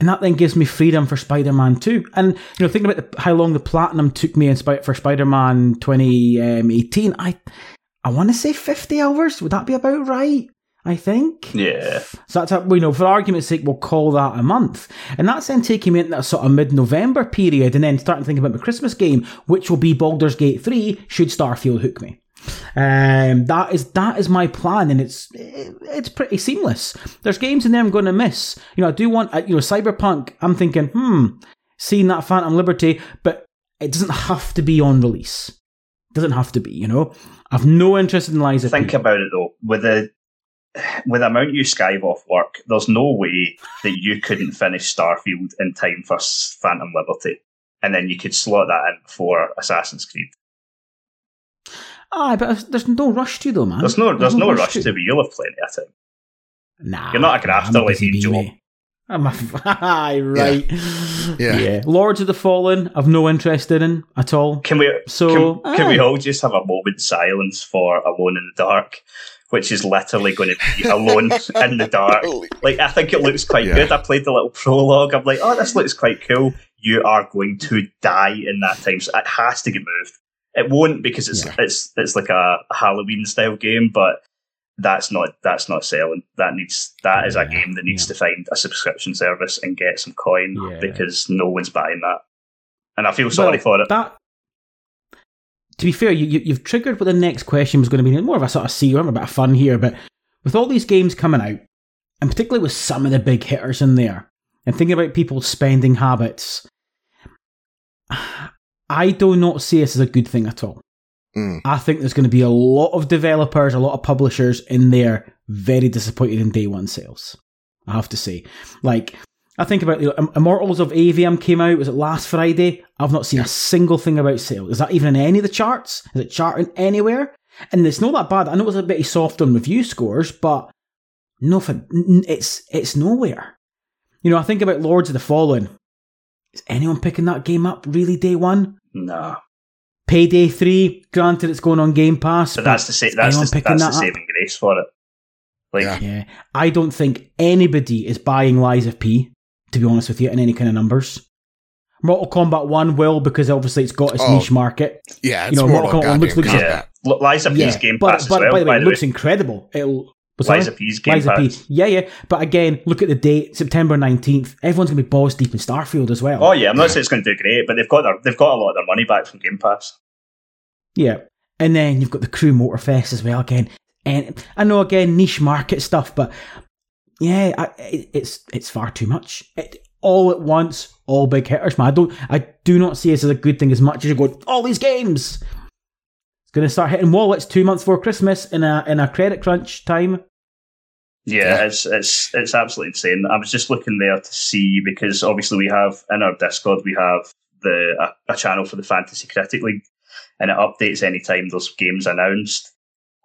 and that then gives me freedom for Spider-Man 2. And, you know, thinking about the, how long the platinum took me in, for Spider-Man 2018, I, I want to say 50 hours. Would that be about right? I think. Yeah. So that's, a, you know, for argument's sake, we'll call that a month. And that's then taking me into that sort of mid November period and then starting to think about my Christmas game, which will be Baldur's Gate 3, should Starfield hook me. Um, that is that is my plan, and it's it's pretty seamless. There's games in there I'm going to miss. You know, I do want uh, you know Cyberpunk. I'm thinking, hmm, seeing that Phantom Liberty, but it doesn't have to be on release. It doesn't have to be. You know, I've no interest in Lies Think P. about it though, with the with the amount you skive off work, there's no way that you couldn't finish Starfield in time for Phantom Liberty, and then you could slot that in for Assassin's Creed. Ah, but there's no rush to though, man. There's no, there's, no, rush to. to, but you'll have plenty of time. Nah, you're not a grafter like me, Joe. I'm a, right. Yeah. yeah. yeah. Lords of the Fallen, I've no interest in at all. Can we so can, can we ah. all just have a moment silence for Alone in the Dark? Which is literally going to be alone in the dark. Like I think it looks quite yeah. good. I played the little prologue. I'm like, oh, this looks quite cool. You are going to die in that time, so it has to get moved. It won't because it's yeah. it's it's like a Halloween style game, but that's not that's not selling. That needs that is a game that needs yeah. to find a subscription service and get some coin yeah. because no one's buying that. And I feel sorry well, for it. That to be fair, you, have triggered what the next question was going to be. More of a sort of see, I'm a bit of fun here, but with all these games coming out, and particularly with some of the big hitters in there, and thinking about people's spending habits, I do not see this as a good thing at all. Mm. I think there's going to be a lot of developers, a lot of publishers in there very disappointed in day one sales. I have to say. Like, I think about you know, Immortals of Aveum came out, was it last Friday? I've not seen a single thing about sales. Is that even in any of the charts? Is it charting anywhere? And it's not that bad. I know it's a bit soft on review scores, but no, it's it's nowhere. You know, I think about Lords of the Fallen. Is anyone picking that game up really day one? No. Payday 3, granted it's going on Game Pass. But, but that's the, sa- that's the, that's that the saving grace for it. Like, yeah. yeah. I don't think anybody is buying Lies of P, to be honest with you, in any kind of numbers. Mortal Kombat 1 will, because obviously it's got its oh, niche market. Yeah, you know, Mortal, Mortal Kombat 1 looks, looks yeah. Lies of P's yeah, Game Pass but, but, well, by the way, it looks incredible. It'll was Lies of P's Game Lies Pass. P. Yeah, yeah. But again, look at the date, September nineteenth. Everyone's going to be balls deep in Starfield as well. Oh yeah, I'm not saying it's going to do great, but they've got their, they've got a lot of their money back from Game Pass. Yeah, and then you've got the Crew Motorfest as well. Again, and I know again niche market stuff, but yeah, I, it, it's it's far too much. It, all at once, all big hitters, man. I don't, I do not see this as a good thing as much as you go, all these games going to start hitting wallets two months before Christmas in a in a credit crunch time. Yeah, it's it's it's absolutely insane. I was just looking there to see because obviously we have in our Discord we have the a, a channel for the Fantasy Critic League, and it updates anytime those games announced.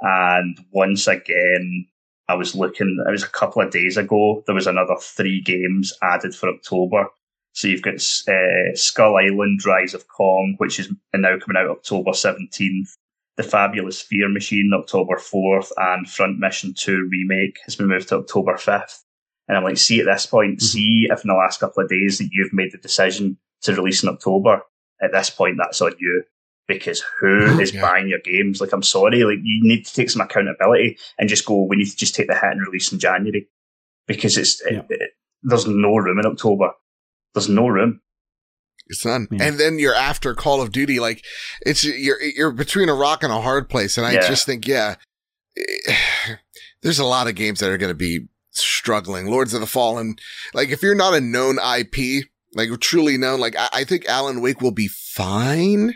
And once again, I was looking. It was a couple of days ago. There was another three games added for October. So you've got uh, Skull Island, Rise of Kong, which is now coming out October seventeenth. The Fabulous Fear Machine, October 4th, and Front Mission 2 Remake has been moved to October 5th. And I'm like, see at this point, mm-hmm. see if in the last couple of days that you've made the decision to release in October, at this point, that's on you. Because who is yeah. buying your games? Like, I'm sorry, like, you need to take some accountability and just go, we need to just take the hit and release in January. Because it's, yeah. it, it, there's no room in October. There's no room son. Yeah. And then you're after Call of Duty, like it's you're you're between a rock and a hard place. And I yeah. just think, yeah, there's a lot of games that are going to be struggling. Lords of the Fallen, like if you're not a known IP, like truly known, like I, I think Alan Wake will be fine.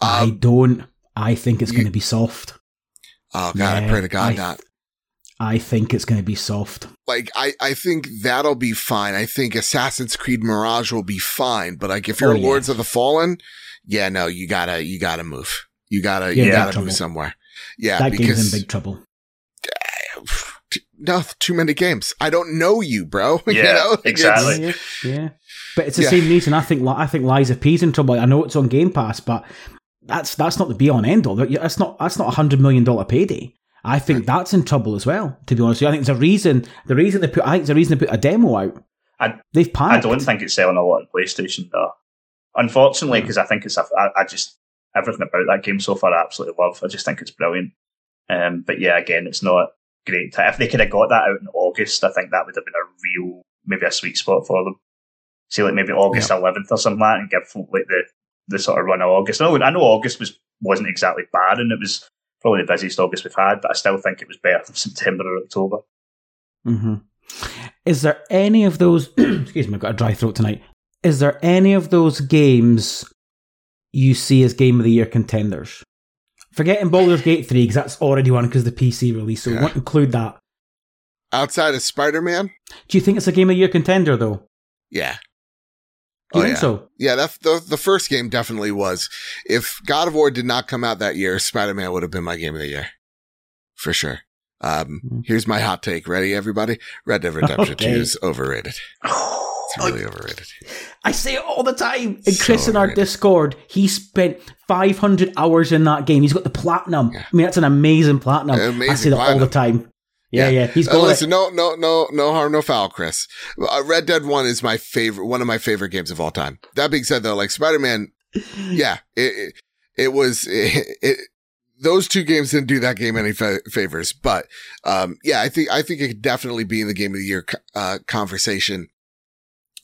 Um, I don't. I think it's going to be soft. Oh God, yeah, I pray to God I, not. I think it's going to be soft. Like, I, I think that'll be fine. I think Assassin's Creed Mirage will be fine. But like, if you're oh, yeah. Lords of the Fallen, yeah, no, you gotta, you gotta move. You gotta, yeah, you gotta move somewhere. Yeah, that because game's in big trouble. No, too many games. I don't know you, bro. Yeah, you know? exactly. Yeah, yeah, but it's the yeah. same reason. I think I think Lies of P's in trouble. I know it's on Game Pass, but that's that's not the be on end all. That's not that's not a hundred million dollar payday. I think that's in trouble as well. To be honest, with you. I think there's a reason. The reason they put, I think there's a reason they put a demo out. I, They've panicked. I don't think it's selling a lot on PlayStation though. Unfortunately, because mm. I think it's, a, I, I just everything about that game so far I absolutely love. I just think it's brilliant. Um, but yeah, again, it's not great. If they could have got that out in August, I think that would have been a real, maybe a sweet spot for them. See, like maybe August yeah. 11th or something like that, and give like the the sort of run of August. I know, I know August was wasn't exactly bad, and it was probably the busiest August we've had, but I still think it was better than September or October. Mm-hmm. Is there any of those? excuse me, I've got a dry throat tonight. Is there any of those games you see as game of the year contenders? Forgetting Baldur's Gate 3, because that's already one because the PC release, so yeah. we won't include that. Outside of Spider Man? Do you think it's a game of the year contender, though? Yeah. Do you oh, think yeah. so? Yeah, that, the, the first game definitely was. If God of War did not come out that year, Spider Man would have been my game of the year. For sure. Um, mm-hmm. here's my hot take. Ready, everybody? Red Dead Redemption okay. 2 is overrated. It's really overrated. I say it all the time. And Chris so in our Discord, he spent 500 hours in that game. He's got the platinum. Yeah. I mean, that's an amazing platinum. Amazing I say that platinum. all the time. Yeah, yeah. yeah. He's uh, listen. No, no, no, no harm, no foul, Chris. Uh, Red Dead One is my favorite, one of my favorite games of all time. That being said, though, like Spider Man, yeah, it, it, it was it, it, those two games didn't do that game any fa- favors, but um, yeah, I think I think it could definitely be in the game of the year uh, conversation.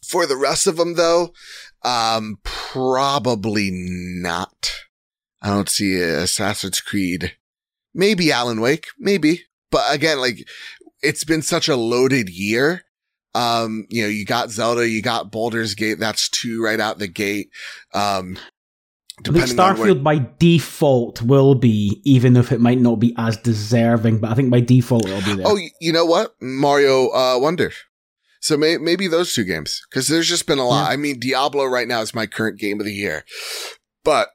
For the rest of them, though, um, probably not. I don't see Assassin's Creed. Maybe Alan Wake, maybe. But again, like it's been such a loaded year. Um, you know, you got Zelda, you got Baldur's Gate. That's two right out the gate. Um, I think Starfield by default will be, even if it might not be as deserving, but I think by default it'll be there. Oh, you know what? Mario uh, Wonder. So may- maybe those two games, because there's just been a lot. Yeah. I mean, Diablo right now is my current game of the year, but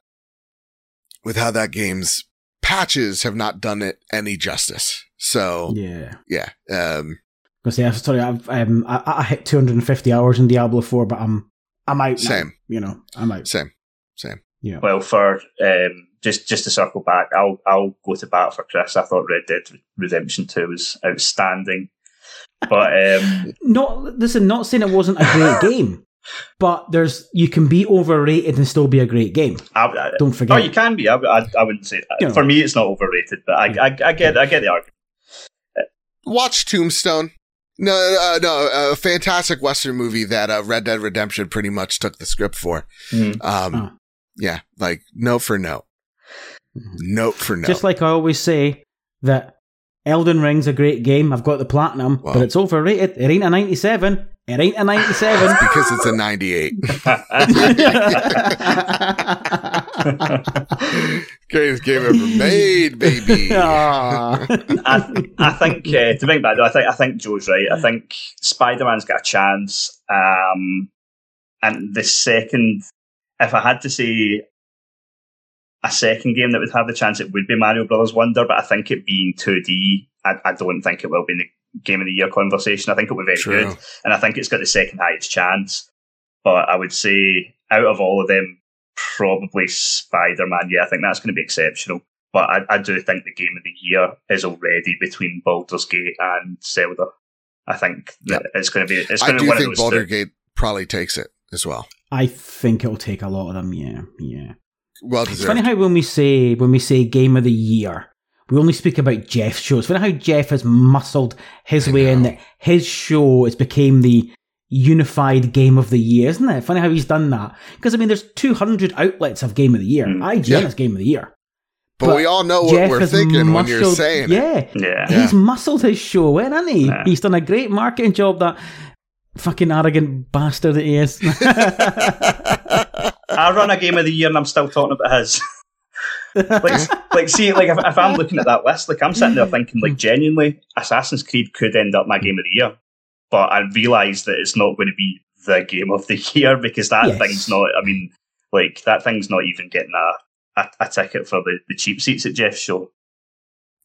with how that game's patches have not done it any justice. So yeah, yeah. Um, I say, sorry, I've um, I, I hit 250 hours in Diablo 4, but I'm I'm out. Same. Now, you know, I'm out. Same. Same. Yeah. Well, for um, just just to circle back, I'll I'll go to bat for Chris. I thought Red Dead Redemption Two was outstanding, but um, not listen. Not saying it wasn't a great game, but there's you can be overrated and still be a great game. I, I, Don't forget. Oh, you can be. I, I, I wouldn't say that. You know. For me, it's not overrated, but I, I, I get I get the argument. Watch Tombstone. No, uh, no, a fantastic Western movie that uh, Red Dead Redemption pretty much took the script for. Mm. Um, oh. Yeah, like note for note. Note for note. Just like I always say that Elden Ring's a great game. I've got the platinum, well, but it's overrated. It ain't a 97. It ain't a 97. because it's a 98. Greatest game ever made, baby. I, I think uh, to bring back, I think I think Joe's right. I think Spider Man's got a chance. Um, and the second if I had to say a second game that would have the chance, it would be Mario Brothers Wonder. But I think it being 2D, I, I don't think it will be in the game of the year conversation. I think it will be very True. good, and I think it's got the second highest chance. But I would say out of all of them, probably Spider Man. Yeah, I think that's going to be exceptional. But I, I do think the game of the year is already between Baldur's Gate and Zelda. I think that yep. it's going to be. It's going I to do one think Baldur's Gate probably takes it as well. I think it'll take a lot of them. Yeah, yeah. Well deserved. It's funny how when we say when we say game of the year, we only speak about Geoff's show. It's funny how Geoff has muscled his I way know. in that his show has became the unified game of the year, isn't it? Funny how he's done that. Because I mean, there's 200 outlets of game of the year. Mm. IGN yeah. is game of the year. But, but, we all know what Geoff we're thinking muscled, when you're saying yeah, it. Yeah. He's muscled his show in, hasn't he? Yeah. He's done a great marketing job that fucking arrogant bastard that he is. I run a game of the year and I'm still talking about his. like, like, see, like if, if, I'm looking at that list, like I'm sitting there thinking, like, genuinely, Assassin's Creed could end up my game of the year, but I realise that it's not going to be the game of the year because that yes. thing's not. I mean, like that thing's not even getting a a, a ticket for the, the cheap seats at Geoff's show.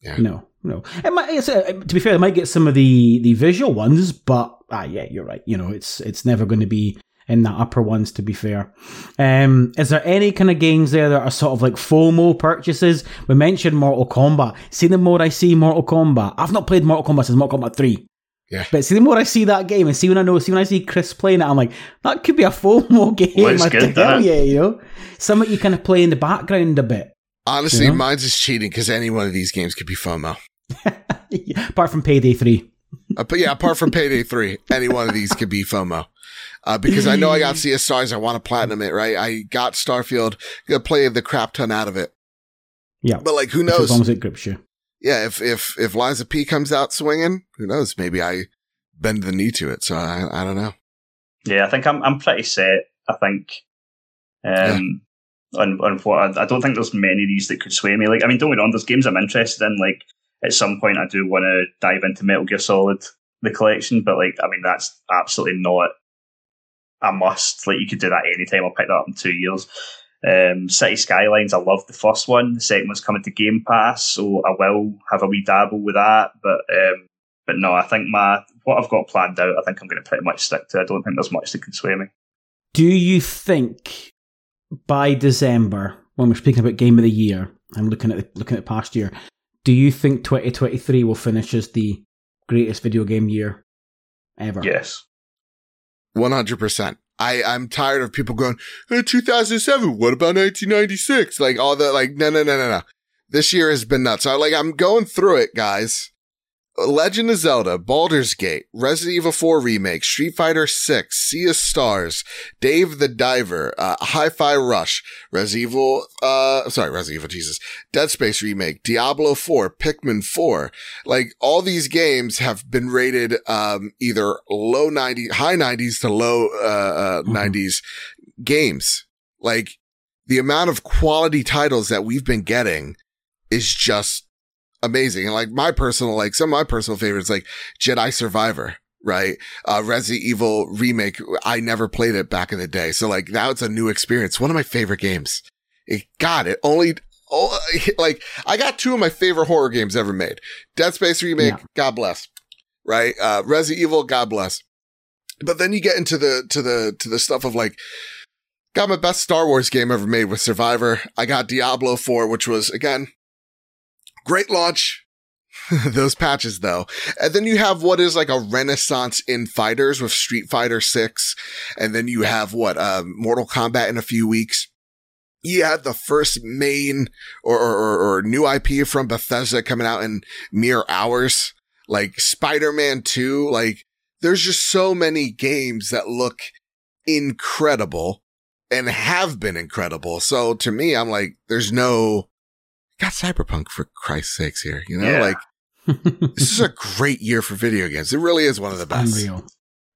Yeah. No, no. It might, it's, uh, to be fair, it might get some of the, the visual ones, but ah, yeah, you're right. You know, it's it's never going to be in the upper ones. To be fair, um, is there any kind of games there that are sort of like FOMO purchases? We mentioned Mortal Kombat. See, the more I see Mortal Kombat, I've not played Mortal Kombat since Mortal Kombat Three. Yeah. But see, the more I see that game, and see when I know, see when I see Chris playing it, I'm like, that could be a FOMO game. Well, good, hell yeah, you know, something you kind of play in the background a bit. Honestly, you know? mine's is cheating because any one of these games could be FOMO. Apart from Payday 3. Uh, but yeah, apart from Payday 3, any one of these could be FOMO. Uh, because I know I got of Stars. I want to platinum it, right? I got Starfield, gonna play the crap ton out of it. Yeah, but like who knows? As long as it grips you. Yeah, if if if of P comes out swinging, who knows? Maybe I bend the knee to it. So I I don't know. Yeah, I think I'm I'm pretty set. I think. Um, yeah. on, on what I, I, don't think there's many of these that could sway me. Like, I mean, don't get on. There's games I'm interested in. Like, at some point, I do want to dive into Metal Gear Solid, the collection, but like, I mean, that's absolutely not a must. Like, you could do that anytime. I'll pick that up in two years. Um, City Skylines, I love the first one. The second one's coming to Game Pass, so I will have a wee dabble with that. But um, but no, I think my what I've got planned out, I think I'm going to pretty much stick to. I don't think there's much that can sway me. Do you think by December, when we're speaking about Game of the Year, I'm looking at the, looking at past year. Do you think 2023 will finish as the greatest video game year ever? Yes, 100. percent I I'm tired of people going hey, 2007. What about 1996? Like all the like no no no no no. This year has been nuts. So like I'm going through it, guys. Legend of Zelda, Baldur's Gate, Resident Evil 4 Remake, Street Fighter 6, Sea of Stars, Dave the Diver, uh, Hi-Fi Rush, Resident Evil, uh, sorry, Resident Evil, Jesus, Dead Space Remake, Diablo 4, Pikmin 4. Like, all these games have been rated, um, either low 90s, high 90s to low, uh, uh mm-hmm. 90s games. Like, the amount of quality titles that we've been getting is just amazing. And like my personal, like some of my personal favorites, like Jedi Survivor, right? Uh, Resident Evil remake. I never played it back in the day. So like that was a new experience. One of my favorite games. It got it only, oh, like I got two of my favorite horror games ever made. Dead Space remake. Yeah. God bless. Right. Uh, Resident Evil. God bless. But then you get into the, to the, to the stuff of like, got my best Star Wars game ever made with Survivor. I got Diablo 4, which was again, Great launch. Those patches though. And then you have what is like a renaissance in fighters with Street Fighter 6. And then you have what, uh, Mortal Kombat in a few weeks. You had the first main or, or, or new IP from Bethesda coming out in mere hours. Like Spider-Man 2. Like there's just so many games that look incredible and have been incredible. So to me, I'm like, there's no, got Cyberpunk for Christ's sakes here. You know, yeah. like this is a great year for video games. It really is one of the best. Unreal.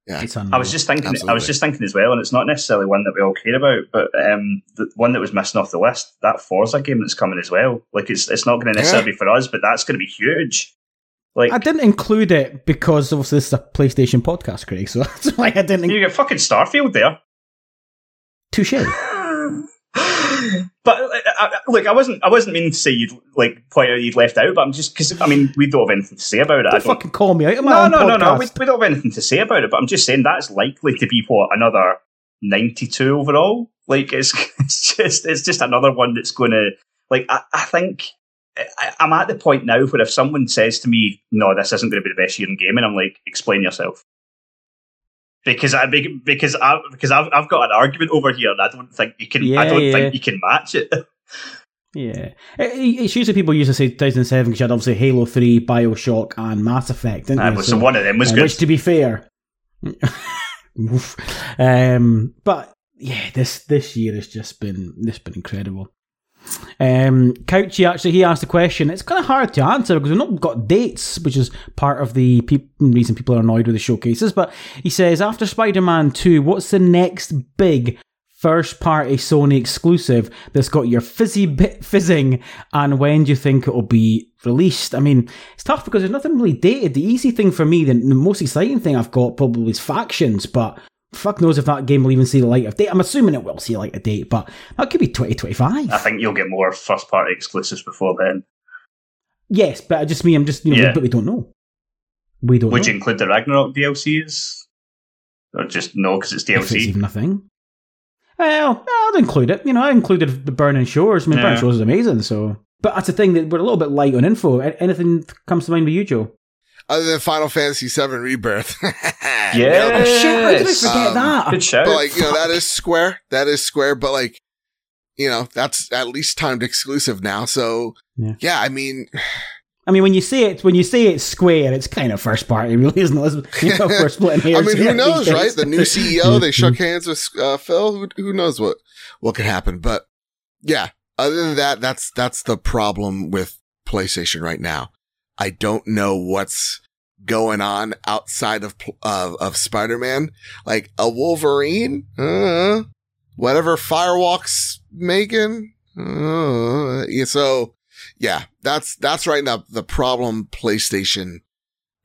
Yeah. Unreal. I was just thinking. Absolutely. I was just thinking as well, and it's not necessarily one that we all care about, but um, the one that was missing off the list, that Forza game that's coming as well. Like it's it's not going to necessarily yeah. be for us, but that's going to be huge. Like I didn't include it because obviously this is a PlayStation podcast, Craig. So that's why I didn't. You get fucking Starfield there. Touche. but uh, uh, look, I wasn't I wasn't meaning to say you'd like point out you'd left out, but I'm just because I mean we don't have anything to say about it. Don't, don't fucking call me out. no, no, no, no. We, we, don't have anything to say about it, but I'm just saying that's likely to be what another 92 overall. Like it's it's just it's just another one that's going to like I, I think. I'm at the point now where if someone says to me, "No, this isn't going to be the best year in gaming," I'm like, "Explain yourself." Because I because I because I've I've got an argument over here, and I don't think you can. Yeah, I don't yeah. think you can match it. Yeah, it's usually people used to say 2007 because you had obviously Halo 3, Bioshock, and Mass Effect. Didn't ah, so, so, one of them was uh, good. Which, to be fair, um, but yeah, this this year has just been this been incredible. Um, Couchy actually he asked a question. It's kind of hard to answer because we've not got dates, which is part of the pe- reason people are annoyed with the showcases. But he says after Spider-Man Two, what's the next big first party Sony exclusive that's got your fizzy bit fizzing, and when do you think it'll be released? I mean, it's tough because there's nothing really dated. The easy thing for me, the most exciting thing I've got probably is factions, but fuck knows if that game will even see the light of day. I'm assuming it will see the light of day, but that could be 2025. I think you'll get more first party exclusives before then. Yes, but I just mean, I'm just, you know, yeah. but we don't know. We don't Would know. you include the Ragnarok DLCs? Or just no, because it's DLC? If it's even a thing. Well, I'd include it. You know, I included the Burning Shores. I mean, yeah. Burning Shores is amazing, so. But that's the thing that we're a little bit light on info. Anything comes to mind with you, Joe? Other than Final Fantasy VII Rebirth. yeah, oh, shit! How did I forget um, that? Good show. But like you know, that is Square. That is Square. But like, you know, that's at least timed exclusive now. So yeah, yeah I mean. I mean, when you say it, when you say it's Square, it's kind of first party, really, isn't it? You know, we're splitting hairs. I mean, who knows, right? The new CEO, they shook hands with uh, Phil. Who, who knows what what could happen? But yeah, other than that, that's that's the problem with PlayStation right now. I don't know what's going on outside of of, of Spider-Man. Like a Wolverine, uh, whatever Firewalk's making. Uh, so yeah, that's that's right now the problem PlayStation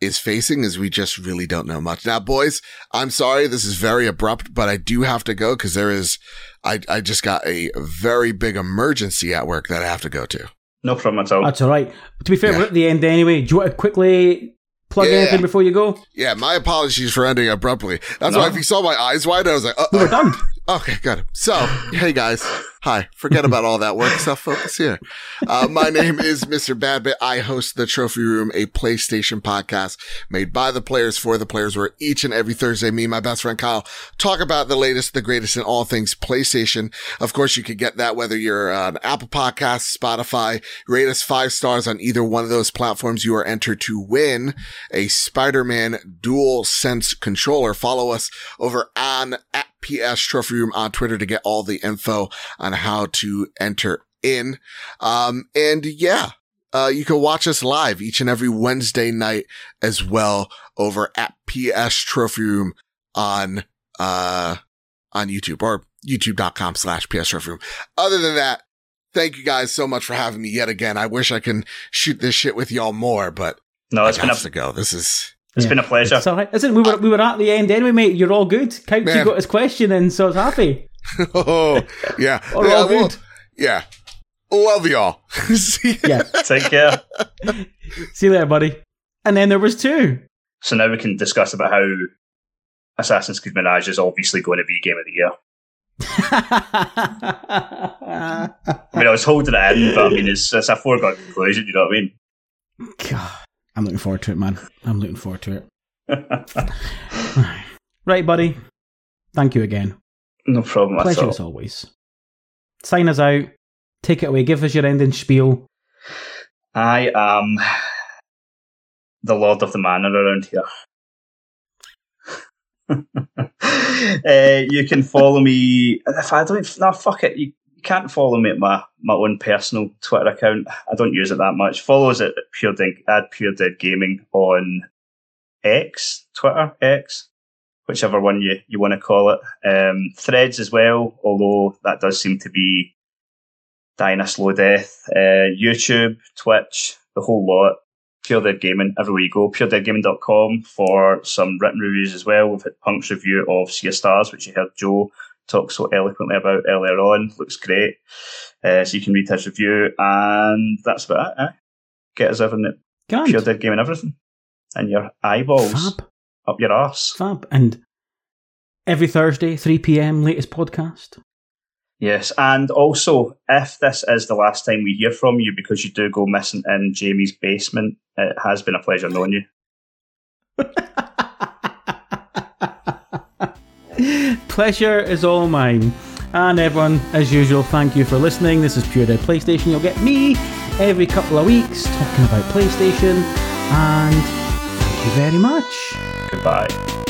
is facing is we just really don't know much. Now, boys, I'm sorry this is very abrupt, but I do have to go because there is I I just got a very big emergency at work that I have to go to. No problem at all. That's all right. To be fair, yeah. we're at the end anyway. Do you want to quickly plug yeah. anything before you go? Yeah, my apologies for ending abruptly. That's no. why if you saw my eyes wide, I was like, we we're done. Okay, good. So, hey guys. Hi. Forget about all that work stuff. Focus here. Uh, my name is Mr. BadBit. I host the Trophy Room, a PlayStation podcast made by the players for the players where each and every Thursday, me and my best friend Kyle talk about the latest, the greatest in all things PlayStation. Of course, you can get that whether you're on Apple Podcasts, Spotify, rate us five stars on either one of those platforms. You are entered to win a Spider-Man DualSense controller. Follow us over on at PS Trophy Room on Twitter to get all the info on how to enter in. Um, and yeah, uh, you can watch us live each and every Wednesday night as well over at PS Trophy Room on, uh, on YouTube or youtube.com slash PS Trophy Room. Other than that, thank you guys so much for having me yet again. I wish I can shoot this shit with y'all more, but no, it's been up to go. This is, it's yeah. been a pleasure. It's all right. Listen, we were we were at the end anyway, mate. You're all good. Couchy got his question in, so I was happy. oh, yeah. all yeah, good. Well, yeah. Love y'all. yeah. Take care. See you later, buddy. And then there was two. So now we can discuss about how Assassin's Creed Mirage is obviously going to be Game of the Year. I mean, I was holding it in, but I mean, it's, it's a foregone conclusion. You know what I mean? God. I'm looking forward to it, man. I'm looking forward to it. right, buddy. Thank you again. No problem Pleasure as always. Sign us out. Take it away. Give us your ending spiel. I am the Lord of the Manor around here. uh, you can follow me. If I don't, no, fuck it. You, you can't follow me at my, my own personal Twitter account. I don't use it that much. Follow us at Pure Dead, at Pure Dead Gaming on X, Twitter, X, whichever one you, you want to call it. Um, threads as well, although that does seem to be dying a slow death. Uh, YouTube, Twitch, the whole lot. Pure Dead Gaming, everywhere you go. PureDeadGaming.com for some written reviews as well. We've had Punk's review of Sea Stars, which you heard Joe talked so eloquently about earlier on. Looks great. Uh, so you can read his review, and that's about it. Eh? Get us everything that Grand. Pure Dead Game and everything. And your eyeballs Fab. up your arse. Fab. And every Thursday, 3 p.m., latest podcast. Yes, and also, if this is the last time we hear from you because you do go missing in Jamie's basement, it has been a pleasure knowing you. Pleasure is all mine. And everyone, as usual, thank you for listening. This is Pure Dead PlayStation. You'll get me every couple of weeks talking about PlayStation. And thank you very much. Goodbye.